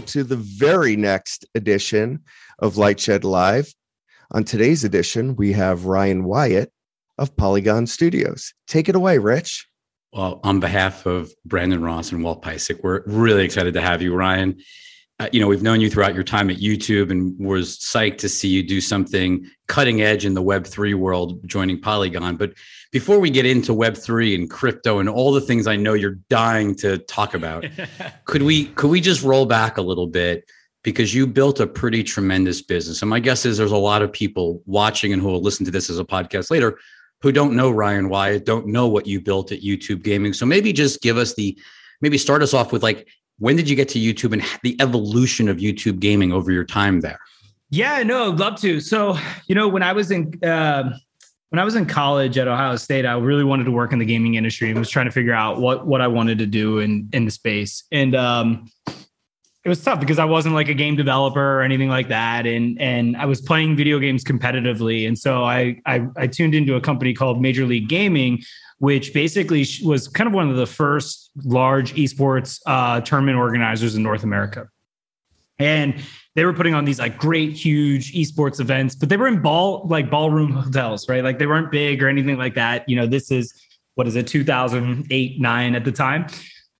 To the very next edition of Lightshed Live. On today's edition, we have Ryan Wyatt of Polygon Studios. Take it away, Rich. Well, on behalf of Brandon Ross and Walt Piecyk, we're really excited to have you, Ryan. Uh, you know, we've known you throughout your time at YouTube and was psyched to see you do something cutting edge in the Web3 world, joining Polygon. But before we get into Web3 and crypto and all the things I know you're dying to talk about, could we could we just roll back a little bit? Because you built a pretty tremendous business. And my guess is there's a lot of people watching and who will listen to this as a podcast later who don't know Ryan Wyatt, don't know what you built at YouTube Gaming. So maybe just give us the, maybe start us off with like, when did you get to YouTube and the evolution of YouTube Gaming over your time there? Yeah, no, I'd love to. So, you know, when I was in, uh, when I was in college at Ohio State, I really wanted to work in the gaming industry and was trying to figure out what what I wanted to do in in the space. And um, it was tough because I wasn't like a game developer or anything like that, and and I was playing video games competitively, and so I I, I tuned into a company called Major League Gaming, which basically was kind of one of the first large esports uh, tournament organizers in North America, and they were putting on these like great huge esports events, but they were in ball like ballroom hotels, right? Like they weren't big or anything like that. You know, this is what is it, 2008, nine at the time.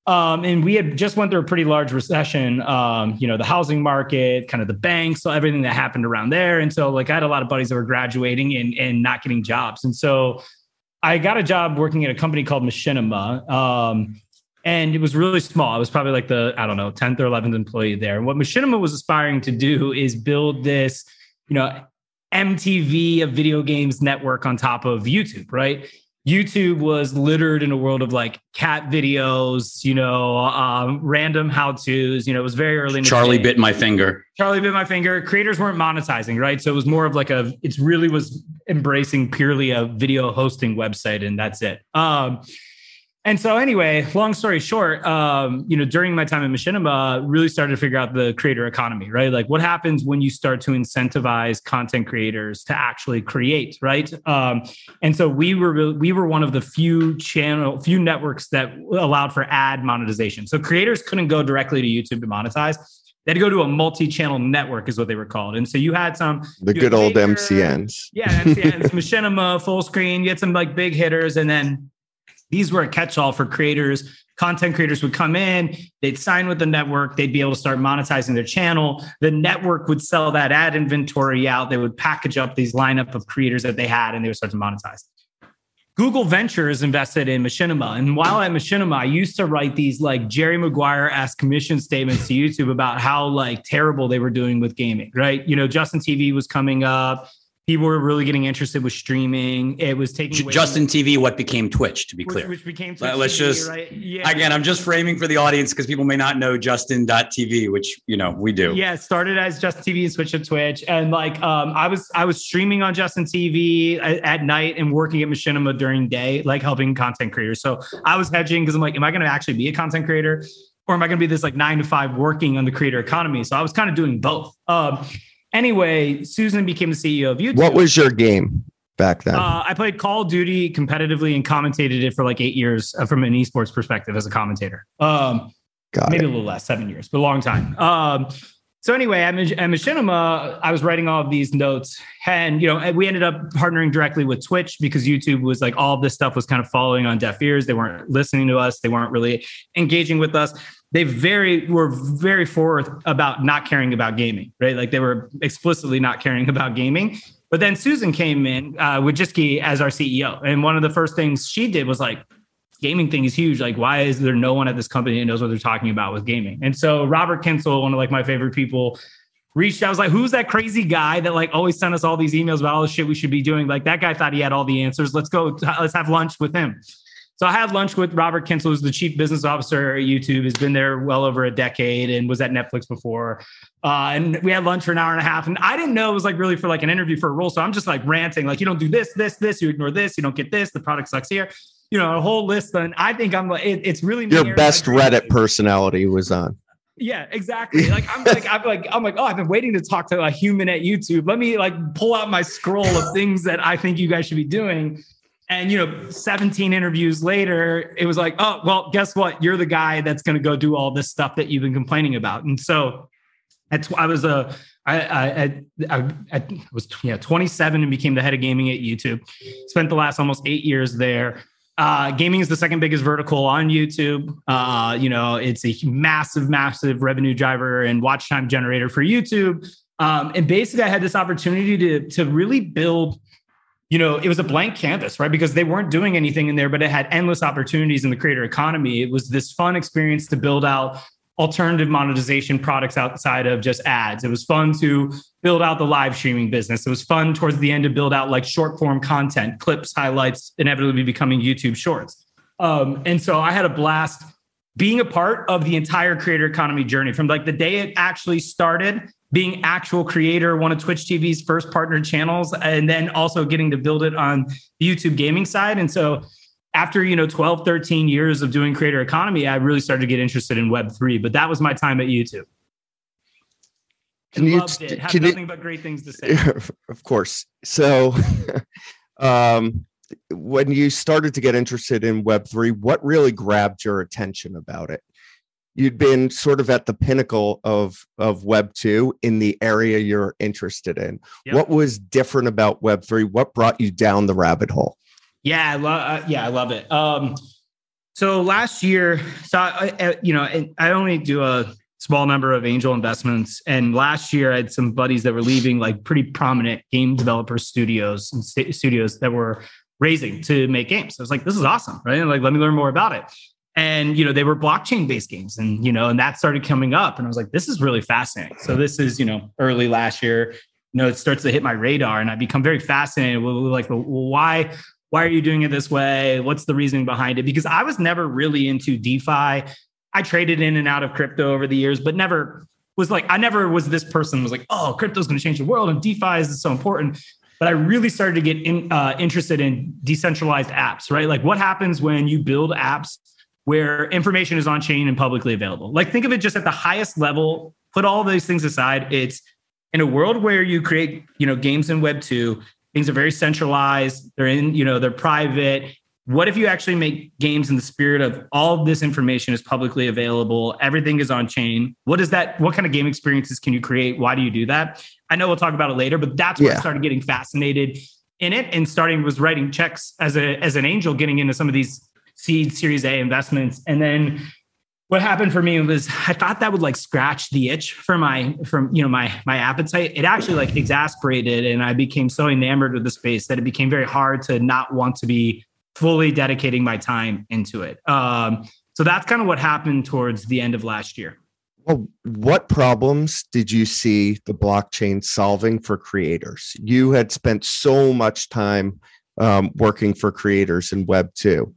Um, and we had just went through a pretty large recession. Um, you know, the housing market, kind of the banks, so everything that happened around there. And so, like, I had a lot of buddies that were graduating and and not getting jobs. And so, I got a job working at a company called Machinima. Um, and it was really small. I was probably like the I don't know 10th or 11th employee there. And what Machinima was aspiring to do is build this, you know, MTV, of video games network on top of YouTube, right? YouTube was littered in a world of like cat videos, you know, um, random how tos. You know, it was very early. Charlie bit my finger. Charlie bit my finger. Creators weren't monetizing, right? So it was more of like a. It's really was embracing purely a video hosting website, and that's it. Um, and so anyway, long story short, um, you know, during my time at Machinima, really started to figure out the creator economy, right? Like what happens when you start to incentivize content creators to actually create, right? Um, and so we were we were one of the few channel, few networks that allowed for ad monetization. So creators couldn't go directly to YouTube to monetize. They had to go to a multi-channel network, is what they were called. And so you had some the good old MCNs. Yeah, MCNs, Machinima, Fullscreen. You had some like big hitters, and then these were a catch-all for creators. Content creators would come in, they'd sign with the network, they'd be able to start monetizing their channel. The network would sell that ad inventory out. They would package up these lineup of creators that they had and they would start to monetize. Google Ventures invested in Machinima. And while at Machinima, I used to write these like Jerry Maguire-esque commission statements to YouTube about how like terrible they were doing with gaming, right? You know, Justin TV was coming up people were really getting interested with streaming. It was taking Justin TV, what became Twitch, to be which, clear. Which became Twitch Let's TV, just right? yeah. again, I'm just framing for the audience because people may not know Justin.tv, which you know we do. Yeah, started as Justin TV and switched to Twitch. And like um, I was I was streaming on Justin TV at, at night and working at Machinima during day, like helping content creators. So I was hedging because I'm like, am I gonna actually be a content creator? Or am I going to be this like nine to five working on the creator economy? So I was kind of doing both. Um, Anyway, Susan became the CEO of YouTube. What was your game back then? Uh, I played Call of Duty competitively and commentated it for like eight years uh, from an esports perspective as a commentator. Um, Got maybe it. a little less, seven years, but a long time. Um, so anyway, at, at Machinima, I was writing all of these notes, and you know, we ended up partnering directly with Twitch because YouTube was like all this stuff was kind of following on deaf ears. They weren't listening to us. They weren't really engaging with us they very were very forth about not caring about gaming, right? Like they were explicitly not caring about gaming. But then Susan came in uh, Wojcicki as our CEO, and one of the first things she did was like, gaming thing is huge. Like, why is there no one at this company that knows what they're talking about with gaming? And so Robert Kyncl, one of like my favorite people, reached out. I was like, who's that crazy guy that like always sent us all these emails about all the shit we should be doing? Like that guy thought he had all the answers. Let's go. Let's have lunch with him. So I had lunch with Robert Kyncl, who's the chief business officer at YouTube, has been there well over a decade and was at Netflix before. Uh, and we had lunch for an hour and a half. And I didn't know it was like really for like an interview for a role. So I'm just like ranting, like, you don't do this, this, this, you ignore this, you don't get this, the product sucks here. You know, a whole list. And I think I'm like, it, it's really your best Reddit personality was on. Yeah, exactly. Like I'm like I'm like I'm like oh I've been waiting to talk to a human at YouTube. Let me like pull out my scroll of things that I think you guys should be doing. And you know, 17 interviews later, it was like, oh, well, guess what? You're the guy that's going to go do all this stuff that you've been complaining about. And so that's I was a I, I, I, I was yeah 27 and became the head of gaming at YouTube. Spent the last almost eight years there. Uh, gaming is the second biggest vertical on YouTube. Uh, you know, it's a massive, massive revenue driver and watch time generator for YouTube. Um, and basically, I had this opportunity to to really build. You know, it was a blank canvas, right? Because they weren't doing anything in there, but it had endless opportunities in the creator economy. It was this fun experience to build out alternative monetization products outside of just ads. It was fun to build out the live streaming business. It was fun towards the end to build out like short form content, clips, highlights, inevitably becoming YouTube shorts. Um, and so I had a blast being a part of the entire creator economy journey from like the day it actually started being actual creator one of twitch tv's first partner channels and then also getting to build it on the youtube gaming side. And so after you know 12 13 years of doing creator economy i really started to get interested in web 3 but that was my time at youtube. Can you loved it. Have nothing you, but great things to say. Of course. So um when you started to get interested in web 3 what really grabbed your attention about it you'd been sort of at the pinnacle of of web 2 in the area you're interested in yep. what was different about web 3 what brought you down the rabbit hole yeah, I love. Uh, yeah, I love it. Um, so last year, so I, I, you know, I only do a small number of angel investments, and last year I had some buddies that were leaving like pretty prominent game developer studios and st- studios that were raising to make games. I was like, this is awesome, right? And like, let me learn more about it. And you know, they were blockchain based games, and you know, and that started coming up, and I was like, this is really fascinating. So this is you know early last year. You know, it starts to hit my radar, and I become very fascinated with like, well, why why are you doing it this way? What's the reasoning behind it? Because I was never really into DeFi. I traded in and out of crypto over the years, but never was like, I never was this person was like, oh, crypto's going to change the world and DeFi is so important. But I really started to get in, uh, interested in decentralized apps, right? Like what happens when you build apps where information is on chain and publicly available? Like think of it just at the highest level, put all these things aside. It's in a world where you create, you know, games in web two, things are very centralized they're in you know they're private what if you actually make games in the spirit of all of this information is publicly available everything is on chain what is that what kind of game experiences can you create why do you do that i know we'll talk about it later but that's where yeah. i started getting fascinated in it and starting was writing checks as a as an angel getting into some of these seed series a investments and then what happened for me was I thought that would like scratch the itch for my from you know my my appetite. It actually like exasperated, and I became so enamored with the space that it became very hard to not want to be fully dedicating my time into it. Um, so that's kind of what happened towards the end of last year. Well, what problems did you see the blockchain solving for creators? You had spent so much time um, working for creators in Web two.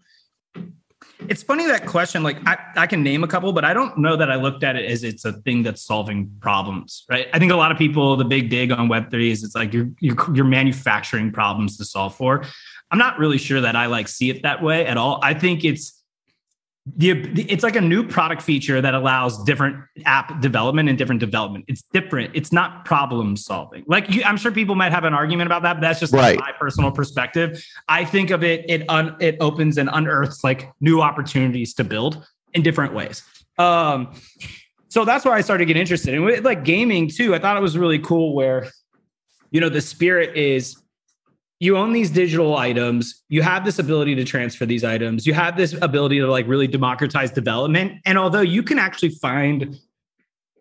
It's funny that question. Like I, I can name a couple, but I don't know that I looked at it as it's a thing that's solving problems, right? I think a lot of people, the big dig on Web three is it's like you're you're, you're manufacturing problems to solve for. I'm not really sure that I like see it that way at all. I think it's the, it's like a new product feature that allows different app development and different development. It's different. It's not problem solving. Like you, I'm sure people might have an argument about that, but that's just right. my personal perspective. I think of it it un, it opens and unearths like new opportunities to build in different ways. Um, so that's why I started getting interested in it. like gaming too. I thought it was really cool where you know the spirit is you own these digital items you have this ability to transfer these items you have this ability to like really democratize development. And although you can actually find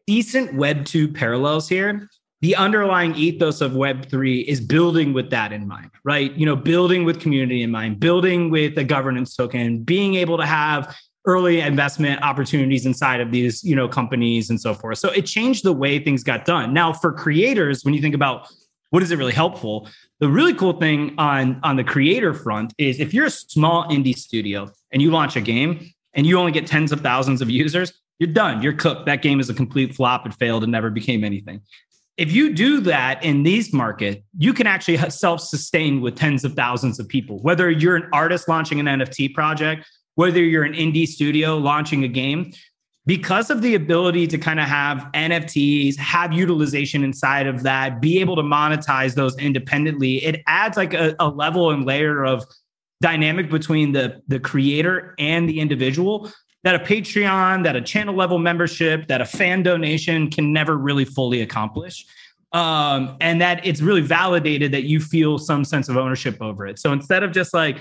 decent web 2 parallels here the underlying ethos of web 3 is building with that in mind right? You know building with community in mind building with a governance token being able to have early investment opportunities inside of these you know companies and so forth. So it changed the way things got done. Now for creators when you think about what is it really helpful? The really cool thing on on the creator front is if you're a small indie studio and you launch a game and you only get tens of thousands of users, you're done. You're cooked. That game is a complete flop. It failed and never became anything. If you do that in these market, you can actually self-sustain with tens of thousands of people. Whether you're an artist launching an NFT project, whether you're an indie studio launching a game, because of the ability to kind of have NFTs, have utilization inside of that, be able to monetize those independently, it adds like a, a level and layer of dynamic between the the creator and the individual that a Patreon, that a channel level membership, that a fan donation can never really fully accomplish. Um, and that it's really validated that you feel some sense of ownership over it. So instead of just like,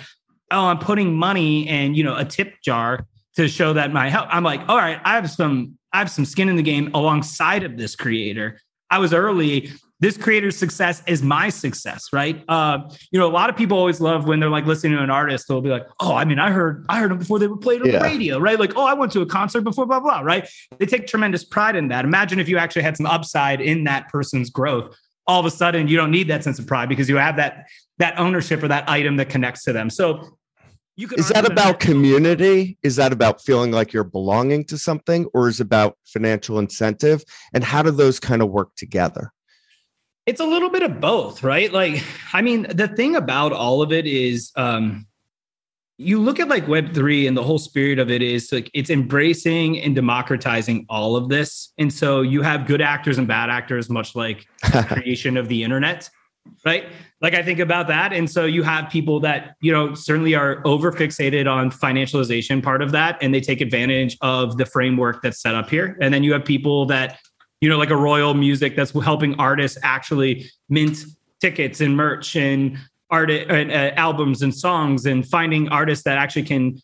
oh, I'm putting money in, you know a tip jar to show that my help, I'm like, all right, I have some I have some skin in the game alongside of this creator. I was early this creator's success is my success, right? Uh, you know, a lot of people always love when they're like listening to an artist, they'll be like, "Oh, I mean, I heard, I heard them before they were played on yeah. the radio, right? Like, oh, I went to a concert before, blah blah, right? They take tremendous pride in that. Imagine if you actually had some upside in that person's growth. All of a sudden, you don't need that sense of pride because you have that that ownership or that item that connects to them. So you is that about community? Is that about feeling like you're belonging to something or is it about financial incentive? And how do those kind of work together? It's a little bit of both, right? Like, I mean, the thing about all of it is um, you look at like Web3 and the whole spirit of it is like it's embracing and democratizing all of this. And so you have good actors and bad actors, much like creation of the internet, right? Like I think about that. And so you have people that, you know, certainly are over fixated on financialization part of that and they take advantage of the framework that's set up here. And then you have people that you know, like a Royal Music that's helping artists actually mint tickets and merch and art and uh, albums and songs and finding artists that actually can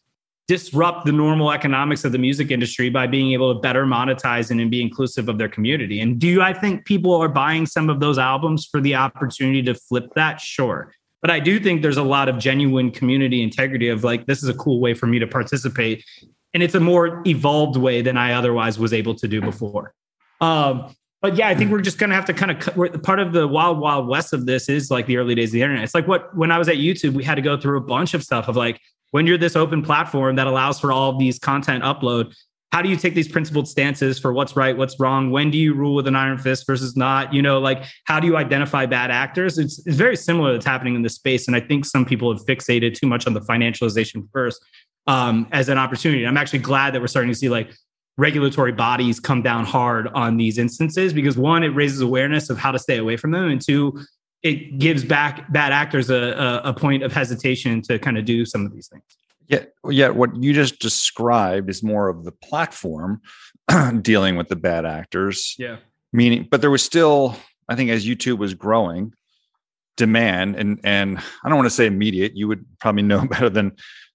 disrupt the normal economics of the music industry by being able to better monetize and, and be inclusive of their community. And do I think people are buying some of those albums for the opportunity to flip that? Sure. But I do think there's a lot of genuine community integrity of like, this is a cool way for me to participate. And it's a more evolved way than I otherwise was able to do before. Um, but yeah, I think we're just going to have to kind of. Part of the wild, wild west of this is like the early days of the internet. It's like what when I was at YouTube, we had to go through a bunch of stuff of like when you're this open platform that allows for all of these content upload. How do you take these principled stances for what's right, what's wrong? When do you rule with an iron fist versus not? You know, like how do you identify bad actors? It's, it's very similar that's happening in this space. And I think some people have fixated too much on the financialization first um, as an opportunity. I'm actually glad that we're starting to see like regulatory bodies come down hard on these instances because one, it raises awareness of how to stay away from them, and two, it gives back bad actors a, a, point of hesitation to kind of do some of these things. Yeah, yeah. What you just described is more of the platform dealing with the bad actors. Yeah. Meaning, but there was still, I think, as YouTube was growing, demand and and I don't want to say immediate. You would probably know better than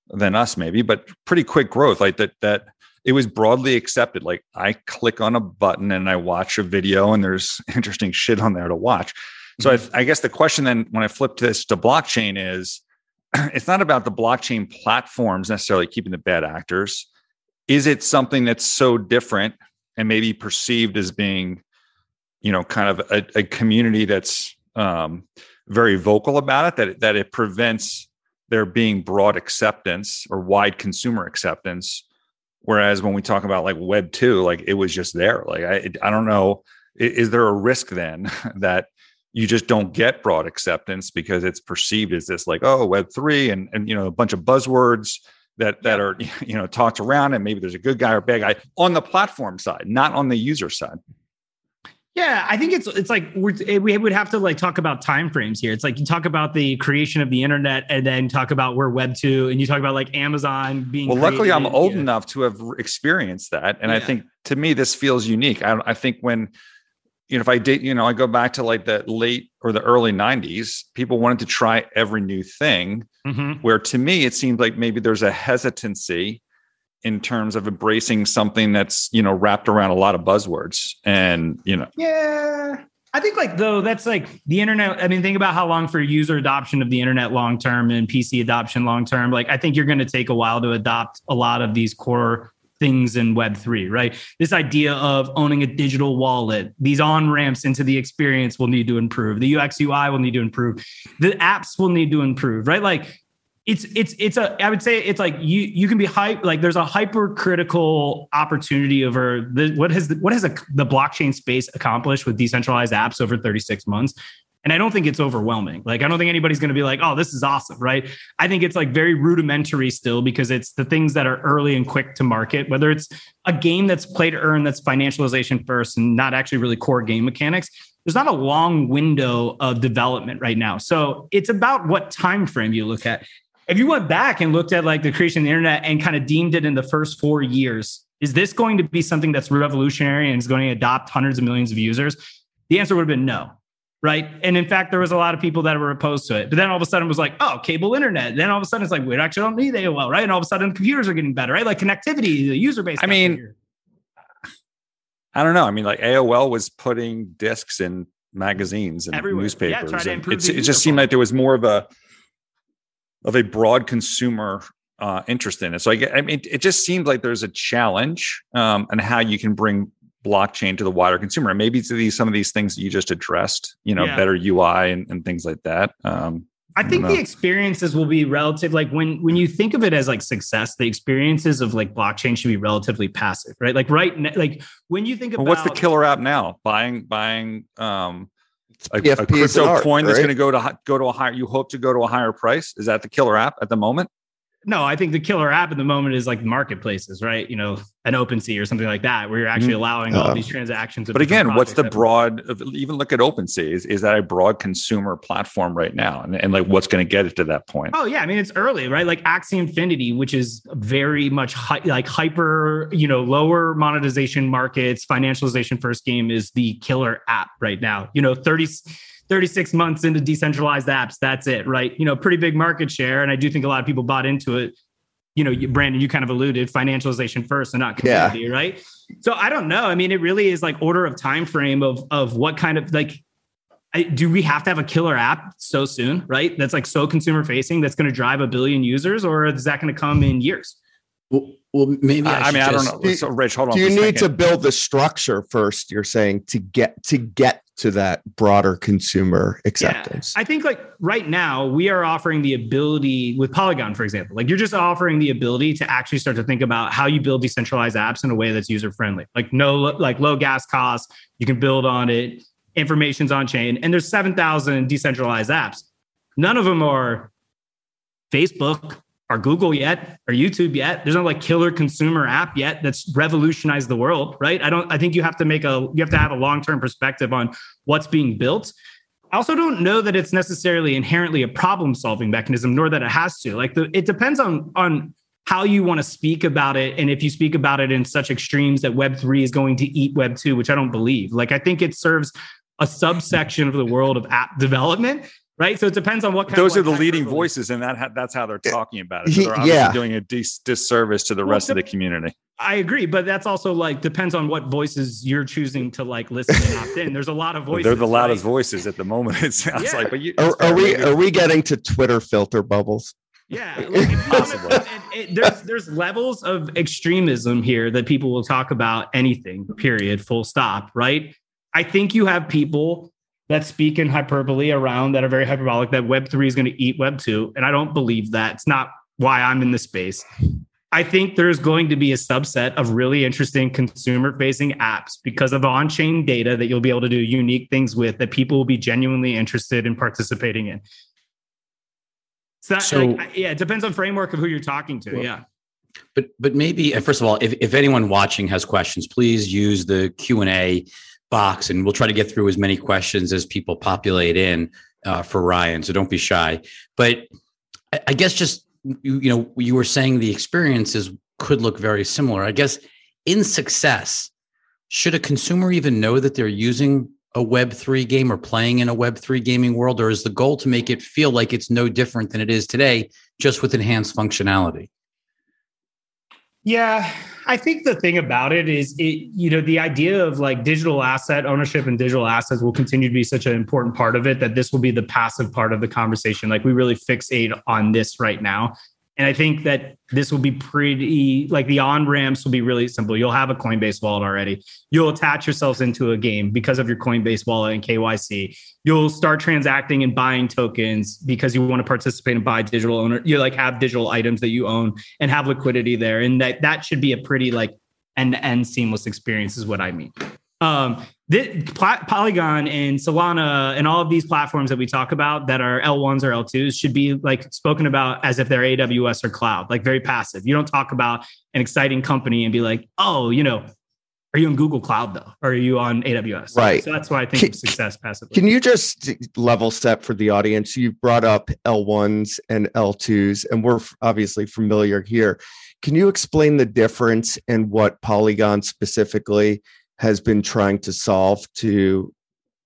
than us, maybe, but pretty quick growth. Like that that it was broadly accepted. Like I click on a button and I watch a video and there's interesting shit on there to watch. So mm-hmm. I, I, guess the question then when I flip this to blockchain is it's not about the blockchain platforms necessarily keeping the bad actors. Is it something that's so different and maybe perceived as being, you know, kind of a, a community that's um, very vocal about it that, that it prevents there being broad acceptance or wide consumer acceptance Whereas when we talk about like Web two, like it was just there. Like I, I don't know, is there a risk then that you just don't get broad acceptance because it's perceived as this like oh Web three and and you know a bunch of buzzwords that that are you know talked around and maybe there's a good guy or bad guy on the platform side, not on the user side. Yeah, I think it's it's like we're, eh, we would have to like talk about time frames here. It's like you talk about the creation of the internet, and then talk about where Web two, and you talk about like Amazon being. Well, luckily, I'm old yeah. enough to have experienced that, and yeah. I think to me this feels unique. I, I think when you know if I did, you know, I go back to like the late or the early '90s, people wanted to try every new thing. Mm-hmm. Where to me, it seemed like maybe there's a hesitancy in terms of embracing something that's you know wrapped around a lot of buzzwords and you know yeah i think like though that's like the internet i mean think about how long for user adoption of the internet long term and pc adoption long term like i think you're going to take a while to adopt a lot of these core things in web3 right? This idea of owning a digital wallet these on ramps into the experience will need to improve. The ux ui will need to improve. The apps will need to improve right? Like it's it's it's a I would say it's like you you can be hype like there's a hypercritical opportunity over the what has the, what has a, the blockchain space accomplished with decentralized apps over 36 months and I don't think it's overwhelming. Like I don't think anybody's going to be like, "Oh, this is awesome," right? I think it's like very rudimentary still because it's the things that are early and quick to market, whether it's a game that's play to earn that's financialization first and not actually really core game mechanics there's not a long window of development right now so it's about what time frame you look at if you went back and looked at like the creation of the internet and kind of deemed it in the first four years, is this going to be something that's revolutionary and is going to adopt hundreds of millions of users? The answer would have been no. Right. And in fact, there was a lot of people that were opposed to it. But then all of a sudden it was like, oh, cable internet. Then all of a sudden it's like, we actually don't need AOL. Right. And all of a sudden computers are getting better. Right. Like connectivity, the user base. I mean, I don't know. I mean, like AOL was putting discs in magazines and Everywhere. Newspapers. to and it's, it just seemed like there was more of a of a broad consumer uh, interest in it. So I, I mean, it just seemed like there's a challenge um, and how you can bring blockchain to the wider consumer. And maybe to these some of these things that you just addressed, you know, Yeah. better UI and, and things like that. Um, I think don't the experiences will be relative. Like when when you think of it as like success, the experiences of like blockchain should be relatively passive, right? Like right, now, like when you think well, about what's the killer app now? Buying buying um, a, a PFP is an crypto art, coin that's right? going to go to go to a higher. You hope to go to a higher price. Is that the killer app at the moment? No, I think the killer app at the moment is like marketplaces, right? You know, an OpenSea or something like that, where you're actually allowing all Uh, these transactions. But again, what's the broad? of- Even look at OpenSea. Is, is that a broad consumer platform right now? And, and like, what's going to get it to that point? Oh yeah, I mean it's early, right? Like Axie Infinity, which is very much hi- like hyper, you know, lower monetization markets, financialization first game is the killer app right now. You know, 30 36 months into decentralized apps, that's it, right? You know, pretty big market share and I do think a lot of people bought into it. You know, you, Brandon, you kind of alluded financialization first and not Yeah. community, right? So I don't know. I mean, it really is like order of time frame of of what kind of like I, do we have to have a killer app so soon, right? That's like so consumer facing that's going to drive a billion users, or is that going to come in years? Well, well maybe I, I, I mean, I don't just- know. So, Rich, hold on. Do you for a need to build the structure first? You're saying to get to get to that broader consumer acceptance. I think like right now we are offering the ability with Polygon, for example, like you're just offering the ability to actually start to think about how you build decentralized apps in a way that's user friendly, like no like low gas costs. You can build on it. Information's on chain, and there's seven thousand decentralized apps. None of them are Facebook or Google yet or YouTube yet. There's no like killer consumer app yet that's revolutionized the world, right? I don't I think you have to make a you have to have a long-term perspective on what's being built. I also don't know that it's necessarily inherently a problem-solving mechanism, nor that it has to. Like the, it depends on on how you want to speak about it, and if you speak about it in such extremes that Web three is going to eat Web two, which I don't believe. Like I think it serves a subsection of the world of app development, right? So it depends on what kind. Those of are the leading voices, and that ha- that's how they're talking about it. So they're obviously yeah. doing a dis- disservice to the Well, rest of the- the community. I agree, but that's also like depends on what voices you're choosing to like listen and opt in. There's a lot of voices. they're the loudest right? voice at the moment. It sounds Yeah. like. But you, Are, are we are we getting to Twitter filter bubbles? Yeah, like, if you wanna- Possibly. and- and there's there's levels of extremism here that people will talk about anything. Period. Full stop. Right. I think you have people that speak in hyperbole around that are very hyperbolic. That Web three is going to eat Web two, and I don't believe that. It's not why I'm in the space. I think there's going to be a subset of really interesting consumer facing apps because of on chain data that you'll be able to do unique things with that people will be genuinely interested in participating in. So, So- like, yeah, it depends on framework of who you're talking to. Well, yeah. but but maybe first of all if, if anyone watching has questions please use the q&a box and we'll try to get through as many questions as people populate in uh, for ryan so don't be shy. But I, I guess just you, you know you were saying the experiences could look very similar. I guess in success should a consumer even know that they're using a web3 game or playing in a web3 gaming world or is the goal to make it feel like it's no different than it is today just with enhanced functionality Yeah, I think the thing about it is it, you know, the idea of like digital asset ownership and digital assets will continue to be such an important part of it that this will be the passive part of the conversation. Like we really fixate on this right now. And I think that this will be pretty like the on ramps will be really simple. You'll have a Coinbase wallet already. You'll attach yourselves into a game because of your Coinbase wallet and KYC. You'll start transacting and buying tokens because you want to participate and buy digital owner. You like have digital items that you own and have liquidity there. And that that should be a pretty like end to end seamless experience is what I mean. Um, Pla- Polygon and Solana and all of these platforms that we talk about that are L1s or L2s should be like spoken about as if they're AWS or cloud, like very passive. You don't talk about an exciting company and be like, oh, you know, are you on Google Cloud though? Or are you on AWS? Right. So that's why I think Can- of success passively. Can you just level set for the audience? You brought up L1s and L2s, and we're obviously familiar here. Can you explain the difference and what Polygon specifically has been trying to solve to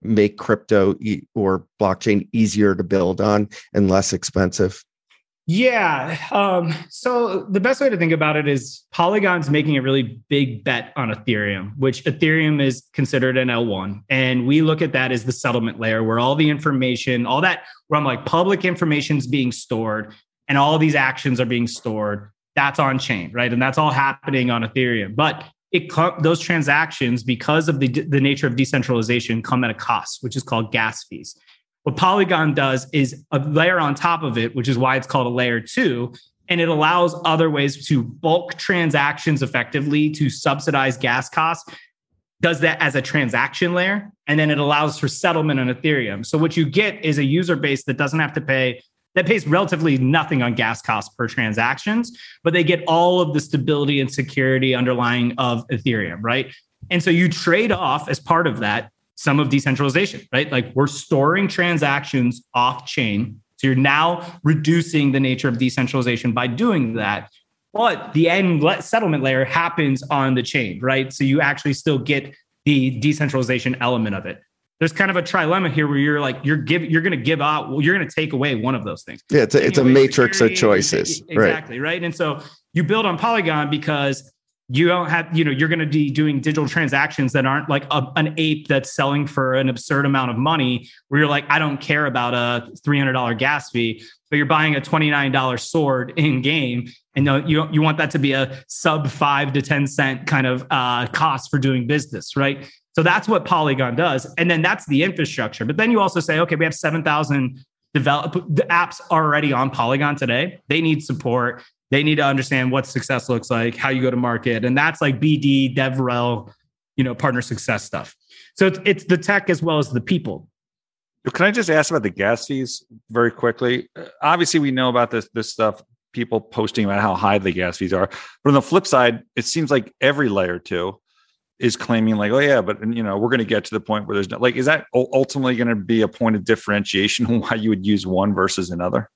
make crypto e- or blockchain easier to build on and less expensive? Yeah. Um, so the best way to think about it is Polygon's making a really big bet on Ethereum, which Ethereum is considered an L1. And we look at that as the settlement layer where all the information, all that where I'm like public information is being stored and all these actions are being stored. That's on chain, right? And that's all happening on Ethereum. But it those transactions, because of the, the nature of decentralization, come at a cost, which is called gas fees. What Polygon does is a layer on top of it, which is why it's called a layer two. And it allows other ways to bulk transactions effectively to subsidize gas costs. Does that as a transaction layer. And then it allows for settlement on Ethereum. So what you get is a user base that doesn't have to pay, that pays relatively nothing on gas costs per transactions, but they get all of the stability and security underlying of Ethereum, right? And so you trade off as part of that some of decentralization, right? Like we're storing transactions off chain. So you're now reducing the nature of decentralization by doing that. But the end settlement layer happens on the chain, right? So you actually still get the decentralization element of it. There's kind of a trilemma here where you're like you're give you're going to give out well, you're going to take away one of those things. Yeah, it's a, it's a matrix of choices. Exactly, right? And so you build on Polygon because you don't have, you know, you're going to be doing digital transactions that aren't like a, an ape that's selling for an absurd amount of money where you're like, I don't care about a $300 gas fee, but you're buying a $29 sword in game. And you, you, you want that to be a sub five to 10 cent kind of uh, cost for doing business, right? So that's what Polygon does. And then that's the infrastructure. But then you also say, okay, we have 7,000 develop apps already on Polygon today. They need support. They need to understand what success looks like, how you go to market. And that's like BD, DevRel, you know, partner success stuff. So it's, it's the tech as well as the people. Can I just ask about the gas fees very quickly? Obviously, we know about this this stuff. People posting about how high the gas fees are, but on the flip side, it seems like every layer two is claiming like, oh yeah, but you know, we're going to get to the point where there's no like, is that ultimately going to be a point of differentiation why you would use one versus another?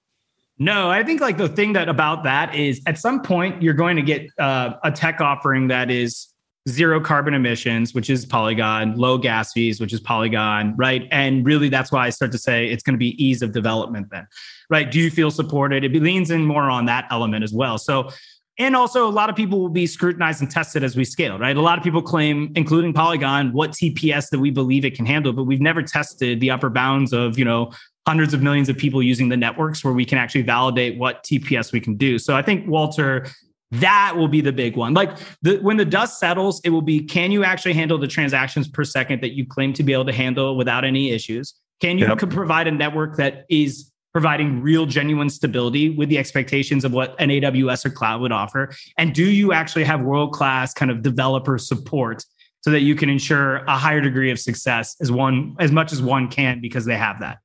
No, I think like the thing that about that is at some point you're going to get uh, a tech offering that is zero carbon emissions, which is Polygon, low gas fees, which is Polygon, right? And really that's why I start to say it's going to be ease of development then, right? Do you feel supported? It leans in more on that element as well. So, and also a lot of people will be scrutinized and tested as we scale, right? A lot of people claim, including Polygon, what TPS that we believe it can handle, but we've never tested the upper bounds of, you know, hundreds of millions of people using the networks where we can actually validate what TPS we can do. So I think Walter, that will be the big one. Like the, when the dust settles, it will be can you actually handle the transactions per second that you claim to be able to handle without any issues? Can you Yep. provide a network that is providing real genuine stability with the expectations of what an AWS or cloud would offer? And do you actually have world class kind of developer support so that you can ensure a higher degree of success as one as much as one can because they have that?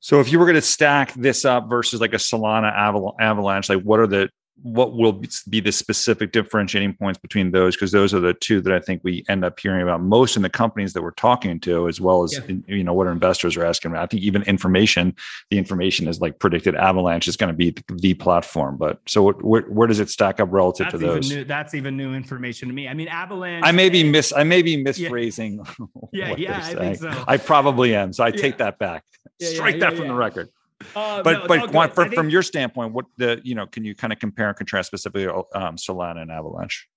So if you were going to stack this up versus like a Solana Avalanche, like what are the what will be the specific differentiating points between those? Because those are the two that I think we end up hearing about most in the companies that we're talking to, as well as Yeah. you know what our investors are asking about. I think even information, the information is like predicted Avalanche is going to be the, the platform. But so what, where, where does it stack up relative That's to those? new. That's even new information to me. I mean, Avalanche. I may be miss I may be misphrasing. Yeah, what yeah, they're I think saying. so. I probably am. So I Yeah. take that back. Yeah, yeah, Strike yeah, that from yeah. the record Uh, but no, but good. one, from, think- from your standpoint, what the you know, can you kind of compare and contrast specifically um, Solana and Avalanche?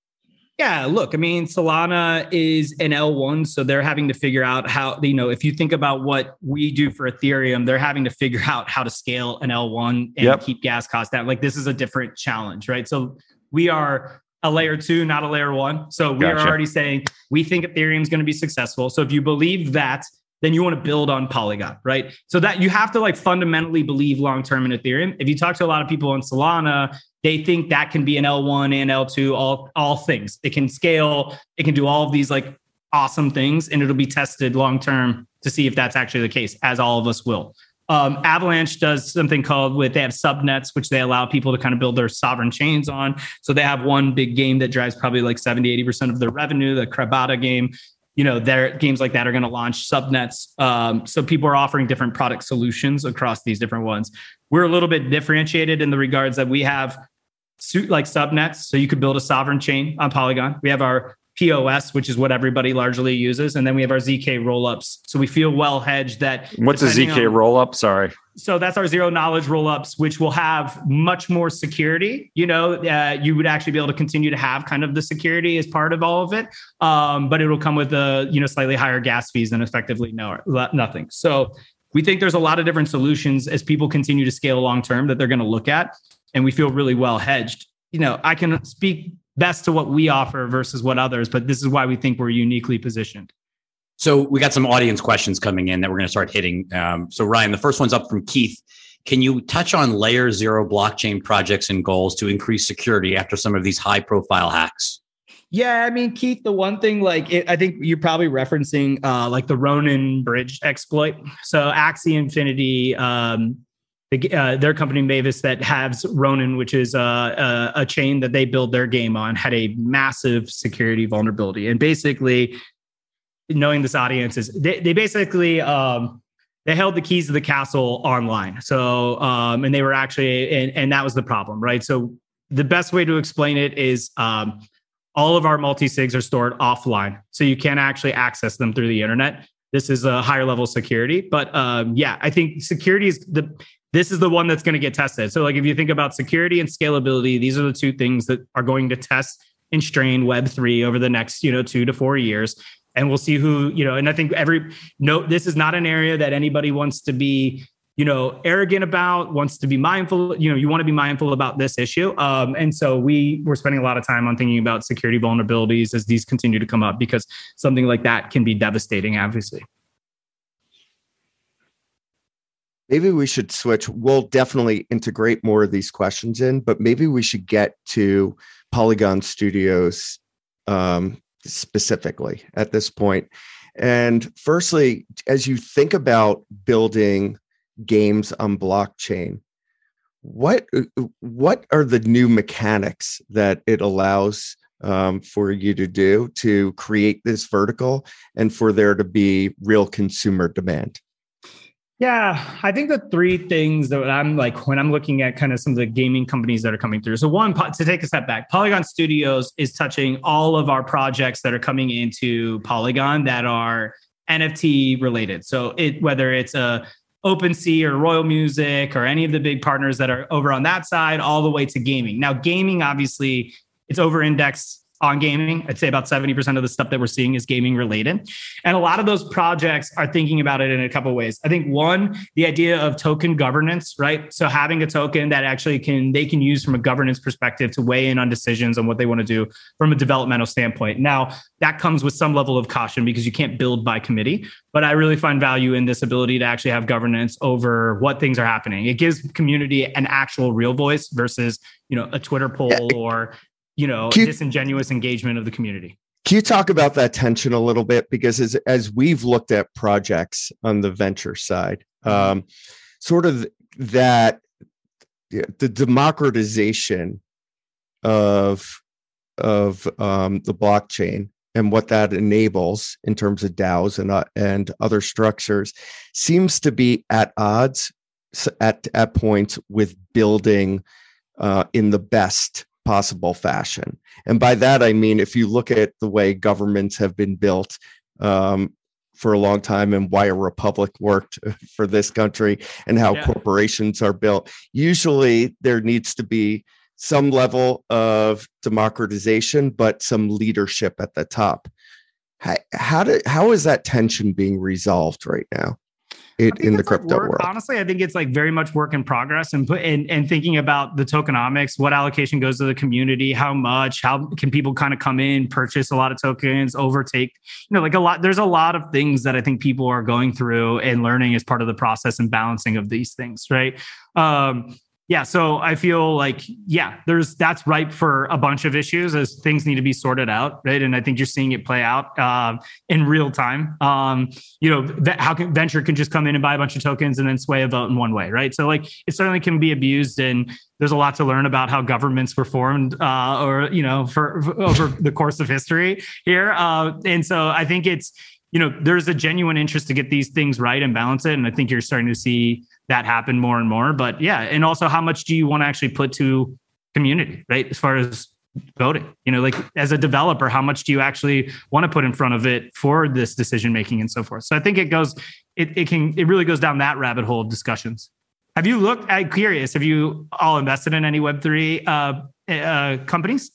Yeah, look, I mean, Solana is an L1, so they're having to figure out how, you know, if you think about what we do for Ethereum, they're having to figure out how to scale an L1 and Yep. keep gas costs down. Like, this is a different challenge, right? So, we are a layer two, not a layer one. So, we are already saying we think Ethereum is going to be successful. So, if you believe that, then you want to build on Polygon, right? So that you have to like fundamentally believe long term in Ethereum. If you talk to a lot of people on Solana, they think that can be an L1 and L2, all all things. It can scale, it can do all of these like awesome things, and it'll be tested long term to see if that's actually the case, as all of us will. Um, Avalanche does something called with they have subnets, which they allow people to kind of build their sovereign chains on. So they have one big game that drives probably like 70, 80% of their revenue, the Crabada game. You know, their games like that are going to launch subnets. Um, so people are offering different product solutions across these different ones. We're a little bit differentiated in the regards that we have suit like subnets. So you could build a sovereign chain on Polygon. We have our POS, which is what everybody largely uses. And then we have our ZK rollups. So we feel well hedged that. What's a ZK on, rollup? Sorry. So that's our zero knowledge rollups, which will have much more security. You know, uh, you would actually be able to continue to have kind of the security as part of all of it. Um, but it will come with a, you know, slightly higher gas fees than effectively no, nothing. So we think there's a lot of different solutions as people continue to scale long term that they're going to look at. And we feel really well hedged. You know, I can speak best to what we offer versus what others, but this is why we think we're uniquely positioned. So we got some audience questions coming in that we're going to start hitting. Um, so Ryan, the first one's up from Keith. Can you touch on layer zero blockchain projects and goals to increase security after some of these high profile hacks? Yeah, I mean, Keith, the one thing like it, I think you're probably referencing uh, like the Ronin bridge exploit. So Axie Infinity um, the, uh, their company Mavis that has Ronin, which is uh, a, a, chain that they build their game on, had a massive security vulnerability. And basically, knowing this audience is they, they basically um, they held the keys to the castle online. So um, and they were actually and, and that was the problem, right? So the best way to explain it is um, all of our multi sigs are stored offline, so you can't actually access them through the internet. This is a higher level security, but um, yeah, I think security is the this is the one that's going to get tested. So, like if you think about security and scalability, these are the two things that are going to test and strain Web three over the next, you know, two to four years. And we'll see who, you know, and I think every no, this is not an area that anybody wants to be, you know, arrogant about, wants to be mindful. You know, you want to be mindful about this issue. Um, and so we we're spending a lot of time on thinking about security vulnerabilities as these continue to come up because something like that can be devastating, obviously. Maybe we should switch. We'll definitely integrate more of these questions in, but maybe we should get to Polygon Studios um, specifically at this point. And firstly, as you think about building games on blockchain, what what are the new mechanics that it allows um, for you to do to create this vertical and for there to be real consumer demand? Yeah, I think the three things that I'm like when I'm looking at kind of some of the gaming companies that are coming through. So, one, to take a step back, Polygon Studios is touching all of our projects that are coming into Polygon that are NFT related. So, it whether it's uh, a OpenSea or Royal Music or any of the big partners that are over on that side, all the way to gaming. Now, gaming obviously it's over indexed on gaming. I'd say about 70% of the stuff that we're seeing is gaming related. And a lot of those projects are thinking about it in a couple ways. I think one, the idea of token governance, right? So having a token that actually can they can use from a governance perspective to weigh in on decisions on what they want to do from a developmental standpoint. Now, that comes with some level of caution because you can't build by committee, but I really find value in this ability to actually have governance over what things are happening. It gives community an actual real voice versus, you know, a Twitter poll yeah. or you know you, disingenuous engagement of the community can you talk about that tension a little bit because as, as we've looked at projects on the venture side mm-hmm. um, sort of that the democratization of of um, the blockchain and what that enables in terms of DAOs and uh, and other structures seems to be at odds at at points with building uh, in the best possible fashion. And by that, I mean, if you look at the way governments have been built um, for a long time and why a republic worked for this country and how yeah. corporations are built, usually there needs to be some level of democratization, but some leadership at the top. How, how, do, how is that tension being resolved right now? It in the crypto like world? Honestly, I think it's like very much work in progress and put and, and thinking about the tokenomics, what allocation goes to the community, how much, how can people kind of come in, purchase a lot of tokens, overtake, you know, like a lot, there's a lot of things that I think people are going through and learning as part of the process and balancing of these things, right? Um, yeah, so I feel like yeah, there's that's ripe for a bunch of issues as things need to be sorted out, right? And I think you're seeing it play out uh, in real time. Um, you know, how can venture can just come in and buy a bunch of tokens and then sway a vote in one way, right? So like it certainly can be abused, and there's a lot to learn about how governments were formed, uh, or you know, for, for over the course of history here. Uh, and so I think it's you know, there's a genuine interest to get these things right and balance it, and I think you're starting to see that happen more and more. But yeah, and also how much do you want to actually put to community, right? As far as voting, you know, like as a developer, how much do you actually want to put in front of it for this decision making and so forth? So I think it goes, it, it can, it really goes down that rabbit hole of discussions. Have you looked? I'm curious. Have you all invested in any Web three uh, uh, companies?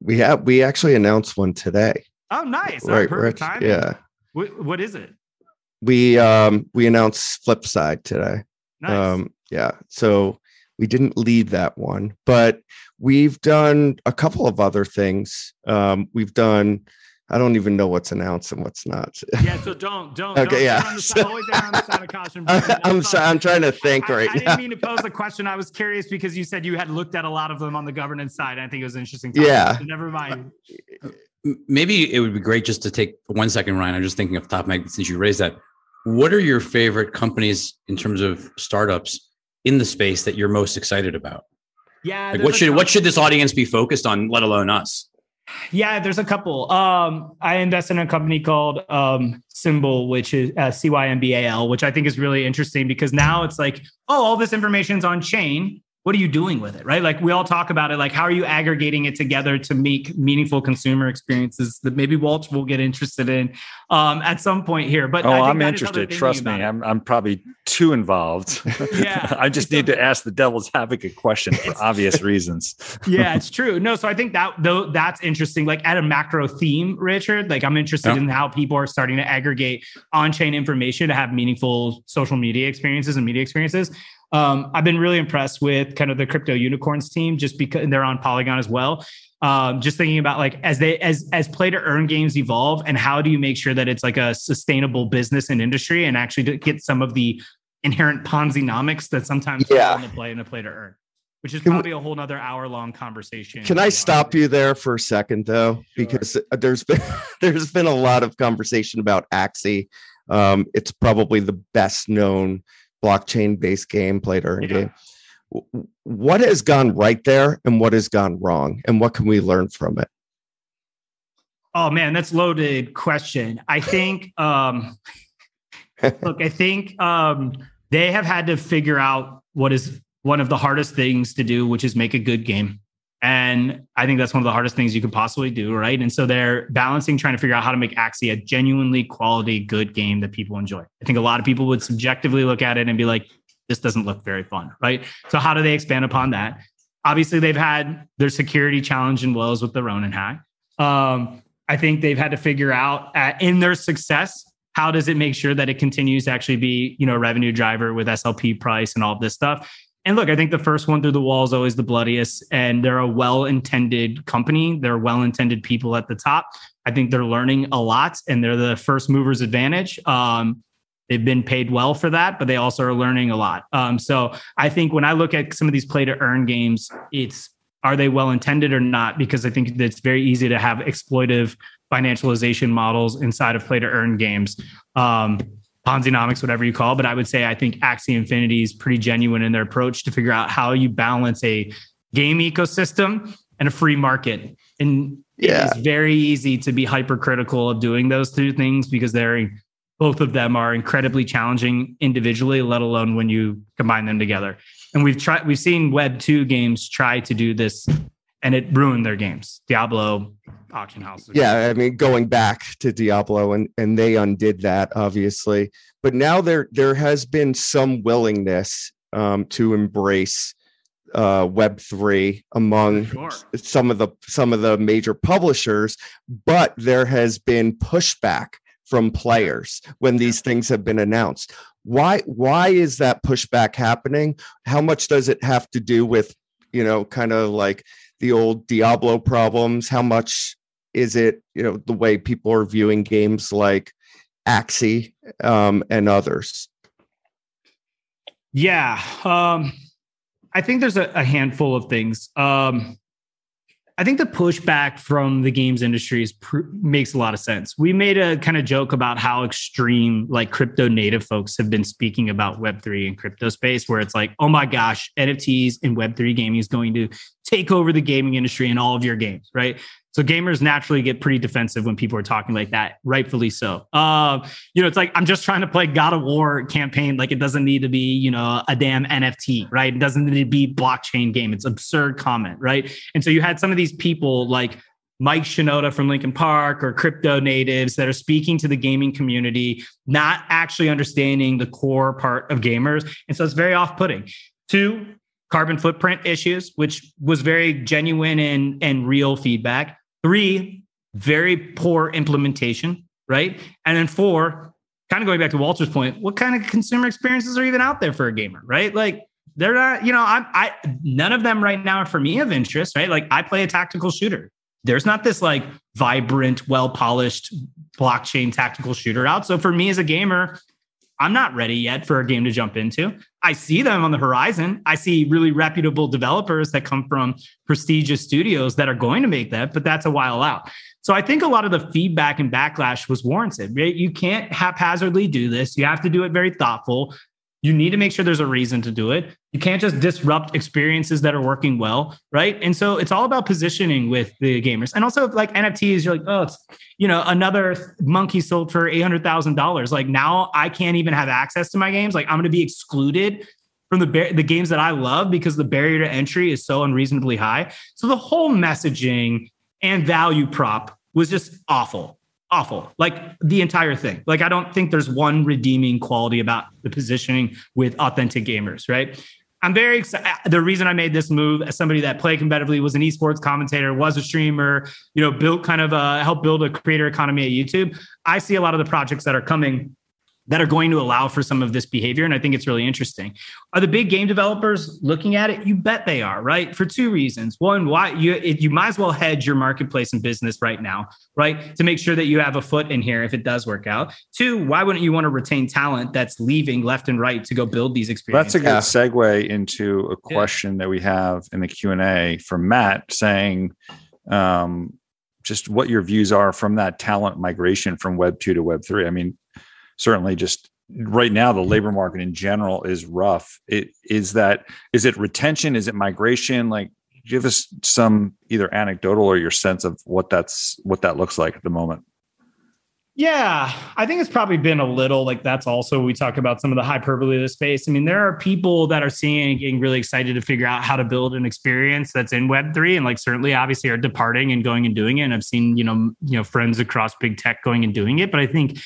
We have. We actually announced one today. Oh, nice! Right, Rich, yeah. What, what is it? We um we announced Flipside today. Nice. Um yeah. So we didn't lead that one, but we've done a couple of other things. Um we've done I don't even know what's announced and what's not. Yeah, so don't don't. Okay, don't yeah. On the side, always on the side of caution. I'm so, I'm trying to think I, right I, I didn't mean to pose a question. I was curious because you said you had looked at a lot of them on the governance side. I think it was interesting. Topic, Yeah. so never mind. Maybe it would be great just to take one second, Ryan. I'm just thinking off the top of my since you raised that. What are your favorite companies in terms of startups in the space that you're most excited about? Yeah. Like what should couple- what should this audience be focused on, let alone us? Yeah, there's a couple. Um, I invest in a company called um, Cymbal, which is uh, C Y M B A L, which I think is really interesting because now it's like, oh, all this information's on chain. What are you doing with it, right? Like we all talk about it. Like, how are you aggregating it together to make meaningful consumer experiences that maybe Walt will get interested in um, at some point here? But Oh, I'm that is how they're interested. Trust me. I'm I'm probably too involved. Yeah. I just need to ask the devil's advocate question for obvious reasons. yeah, it's true. No, so I think that though that's interesting. Like at a macro theme, Richard. Like I'm interested Yeah. in how people are starting to aggregate on-chain information to have meaningful social media experiences and media experiences. Um, I've been really impressed with kind of the crypto unicorns team, just because they're on Polygon as well. Um, just thinking about like as they as as play to earn games evolve, and how do you make sure that it's like a sustainable business and industry, and actually to get some of the inherent Ponzi-nomics that sometimes Yeah. into play in a play to earn which is probably a whole nother hour long conversation. Can I stop you there for a second though? Sure. Because uh, there's been there's been a lot of conversation about Axie. Um, it's probably the best known blockchain based game, play to earn Yeah. game. What has gone right there and what has gone wrong? And what can we learn from it? Oh man, that's loaded question. I think um look, I think um they have had to figure out what is one of the hardest things to do, which is make a good game. And I think that's one of the hardest things you could possibly do, right? And so they're balancing trying to figure out how to make Axie a genuinely quality, good game that people enjoy. I think a lot of people would subjectively look at it and be like, this doesn't look very fun, right? So how do they expand upon that? Obviously, they've had their security challenge and woes with the Ronin hack. Um, I think they've had to figure out uh, in their success how does it make sure that it continues to actually be you know a revenue driver with SLP price and all of this stuff. And look, I think the first one through the wall is always the bloodiest, and they're a well-intended company. They're well-intended people at the top. I think they're learning a lot, and they're the first movers advantage. Um, they've been paid well for that, but they also are learning a lot. Um, so I think when I look at some of these play to earn games, it's are they well intended or not? Because I think it's very easy to have exploitive financialization models inside of play to earn games. Um, Ponzinomics, whatever you call, it. but I would say I think Axie Infinity is pretty genuine in their approach to figure out how you balance a game ecosystem and a free market. And Yeah. it's very easy to be hypercritical of doing those two things because they're both of them are incredibly challenging individually, let alone when you combine them together. And we've tried we've seen web 2 games try to do this and it ruined their games. Diablo auction houses. Yeah, I mean, going back to Diablo and and they undid that obviously, but now there there has been some willingness um, to embrace uh, Web three among Sure. some of the some of the major publishers, but there has been pushback from players when these things have been announced. Why why is that pushback happening? How much does it have to do with you know kind of like the old Diablo problems? How much is it you know the way people are viewing games like Axie um, and others? Yeah. Um, I think there's a, a handful of things. Um, I think the pushback from the games industry is pr- makes a lot of sense. We made a kind of joke about how extreme like crypto native folks have been speaking about Web3 and crypto space, where it's like, oh my gosh, NFTs and Web3 gaming is going to take over the gaming industry and all of your games, right? So gamers naturally get pretty defensive when people are talking like that, rightfully so. Uh, you know, it's like I'm just trying to play God of War campaign. Like it doesn't need to be, you know, a damn NFT, right? It doesn't need to be blockchain game. It's absurd comment, right? And so you had some of these people like Mike Shinoda from Linkin Park or crypto natives that are speaking to the gaming community, not actually understanding the core part of gamers. And so it's very off-putting. Two, carbon footprint issues, which was very genuine and, and real feedback. Three, very poor implementation, right? And then four, kind of going back to Walter's point, what kind of consumer experiences are even out there for a gamer, right? Like they're not, you know, I'm I none of them right now are for me of interest, right? Like I play a tactical shooter. There's not this like vibrant, well-polished blockchain tactical shooter out. So for me as a gamer, I'm not ready yet for a game to jump into. I see them on the horizon. I see really reputable developers that come from prestigious studios that are going to make that, but that's a while out. So I think a lot of the feedback and backlash was warranted. Right? You can't haphazardly do this. You have to do it very thoughtful. You need to make sure there's a reason to do it. You can't just disrupt experiences that are working well, right? And so it's all about positioning with the gamers. And also like NFTs, you're like, oh, it's you know, another monkey sold for eight hundred thousand dollars. Like now I can't even have access to my games. Like I'm gonna be excluded from the the games that I love because the barrier to entry is so unreasonably high. So the whole messaging and value prop was just awful awful like the entire thing. Like i don't think there's one redeeming quality about the positioning with authentic gamers right? I'm very excited the reason i made this move as somebody that played competitively was an esports commentator was a streamer you know built kind of a helped build a creator economy at youtube. I see a lot of the projects that are coming that are going to allow for some of this behavior. And I think it's really interesting. Are the big game developers looking at it? You bet they are, right? For two reasons. One, why you it, you might as well hedge your marketplace and business right now, right? To make sure that you have a foot in here if it does work out. Two, why wouldn't you want to retain talent that's leaving left and right to go build these experiences? That's a good segue into a question yeah. that we have in the Q and A from Matt saying, um, just what your views are from that talent migration from Web two to Web three. I mean, certainly just right now the mm-hmm. labor market in general is rough. It is that is it retention? Is it migration? Like give us some either anecdotal or your sense of what that's what that looks like at the moment? Yeah, I think it's probably been a little like that's also we talk about some of the hyperbole of the space. I mean, there are people that are seeing and getting really excited to figure out how to build an experience that's in Web three, and like certainly, obviously, are departing and going and doing it. And I've seen you know you know friends across big tech going and doing it, but I think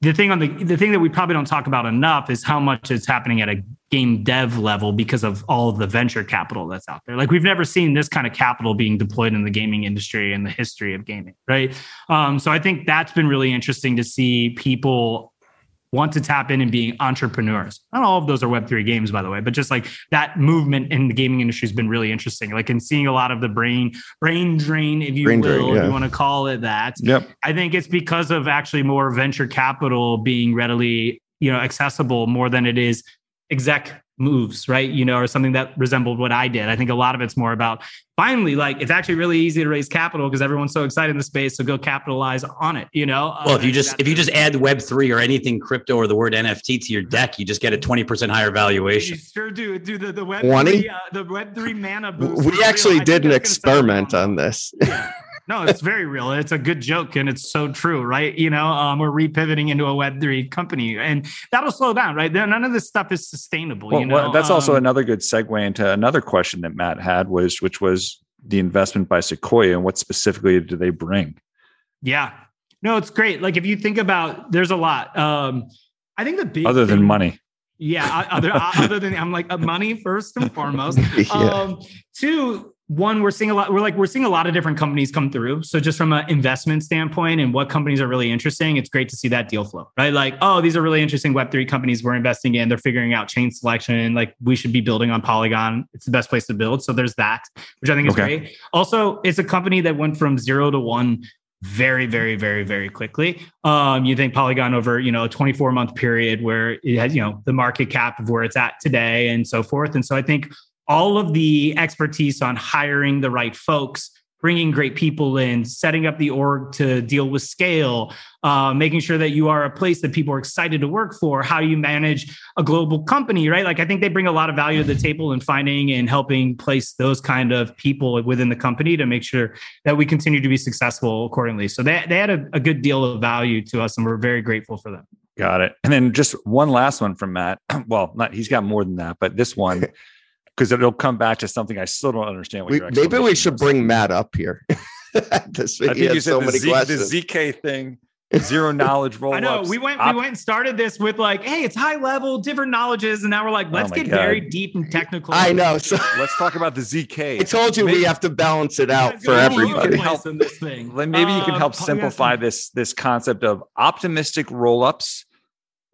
the thing on the the thing that we probably don't talk about enough is how much is happening at a game dev level because of all of the venture capital that's out there. Like we've never seen this kind of capital being deployed in the gaming industry in the history of gaming, right? Um, so I think that's been really interesting to see people want to tap in and being entrepreneurs. Not all of those are Web3 games, by the way, but just like that movement in the gaming industry has been really interesting. Like in seeing a lot of the brain, brain drain, if you brain will, drain, yeah. if you want to call it that. Yep. I think it's because of actually more venture capital being readily, you know, accessible more than it is exec moves, right? You know, or something that resembled what I did. I think a lot of it's more about finally, like it's actually really easy to raise capital because everyone's so excited in the space. So go capitalize on it. You know. Well, if you just if you just add Web three or anything crypto or the word NFT to your deck, you just get a twenty percent higher valuation. You sure do. Do the the Web 20? uh, the Web three mana boost. We actually did an experiment on this. Yeah no, it's very real. It's a good joke and it's so true, right? You know, um, we're repivoting into a Web3 company and that'll slow down, right? None of this stuff is sustainable. Well, you know, well, that's um, also another good segue into another question that Matt had was, which was the investment by Sequoia and what specifically do they bring? Yeah, no, it's great. Like if you think about, there's a lot. Um, I think the big other than money. Yeah, other other than I'm like uh, money first and foremost. yeah. Um, two, one we're seeing a lot we're like we're seeing a lot of different companies come through. So just from an investment standpoint and what companies are really interesting it's great to see that deal flow right? Like oh these are really interesting web3 companies we're investing in. They're figuring out chain selection. Like we should be building on polygon. It's the best place to build. So there's that which i think is okay. great. Also it's a company that went from zero to one very very very very quickly. Um you think polygon over you know a 24 month period where it has you know the market cap of where it's at today and so forth. And so i think all of the expertise on hiring the right folks bringing great people in, setting up the org to deal with scale, uh, making sure that you are a place that people are excited to work for, how you manage a global company, right? Like I think they bring a lot of value to the table in finding and helping place those kind of people within the company to make sure that we continue to be successful accordingly. So they, they had a, a good deal of value to us and we're very grateful for them. Got it. And then just one last one from Matt. Well, not he's got more than that, but this one because it'll come back to something I still don't understand. What we, maybe we should was. bring Matt up here. this, I think you said so the, Z, the ZK thing zero knowledge roll I know we went we went and started this with like, hey, it's high level, different knowledges, and now we're like, let's oh get God. very deep and technical. I know. So let's talk about the ZK. I told you maybe, we have to balance it out for everybody. Help, this thing. Maybe you can help uh, simplify this this concept of optimistic roll ups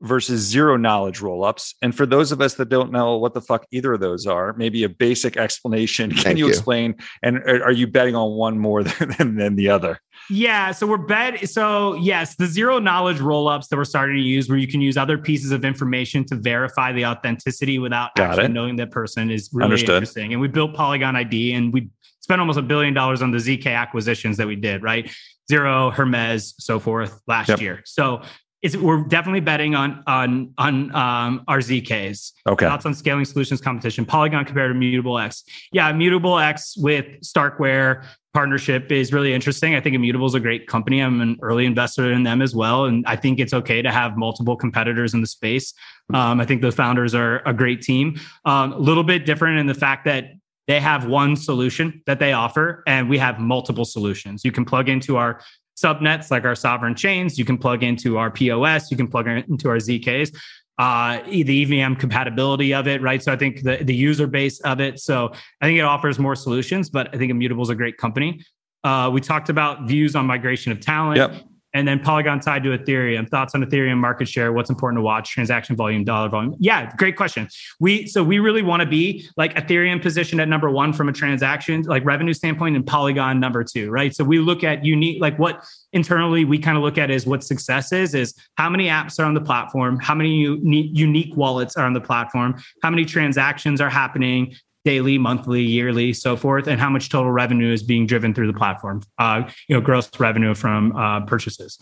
versus zero knowledge rollups. And for those of us that don't know what the fuck either of those are, maybe a basic explanation. Can you, you, explain? And are you betting on one more than, than the other? Yeah, so we're bet. So yes, the zero knowledge rollups that we're starting to use, where you can use other pieces of information to verify the authenticity without Got actually it. knowing that person is really Understood. interesting. And we built Polygon ID, and we spent almost a billion dollars on the ZK acquisitions that we did. Right, Zero, Hermez, so forth last yep. year. So is we're definitely betting on on on um, our ZKs. Okay. Thoughts on scaling solutions competition. Polygon compared to Immutable X. Yeah, Immutable X with Starkware partnership is really interesting. I think Immutable is a great company. I'm an early investor in them as well, and I think it's okay to have multiple competitors in the space. Um, I think the founders are a great team. Um, a little bit different in the fact that they have one solution that they offer and we have multiple solutions you can plug into our subnets like our sovereign chains. You can plug into our POS. You can plug into our ZKs. Uh, the EVM compatibility of it, right? So I think the the user base of it. So I think it offers more solutions, but I think Immutable is a great company. Uh, we talked about views on migration of talent. Yep. And then Polygon tied to Ethereum. Thoughts on Ethereum market share? What's important to watch? Transaction volume, dollar volume. Yeah, great question. We so we really want to be like Ethereum positioned at number one from a transaction like revenue standpoint, and Polygon number two, right? So we look at unique like what internally we kind of look at is what success is is how many apps are on the platform how many unique, unique wallets are on the platform how many transactions are happening daily, monthly, yearly, so forth, and how much total revenue is being driven through the platform. Uh, you know, gross revenue from uh, purchases.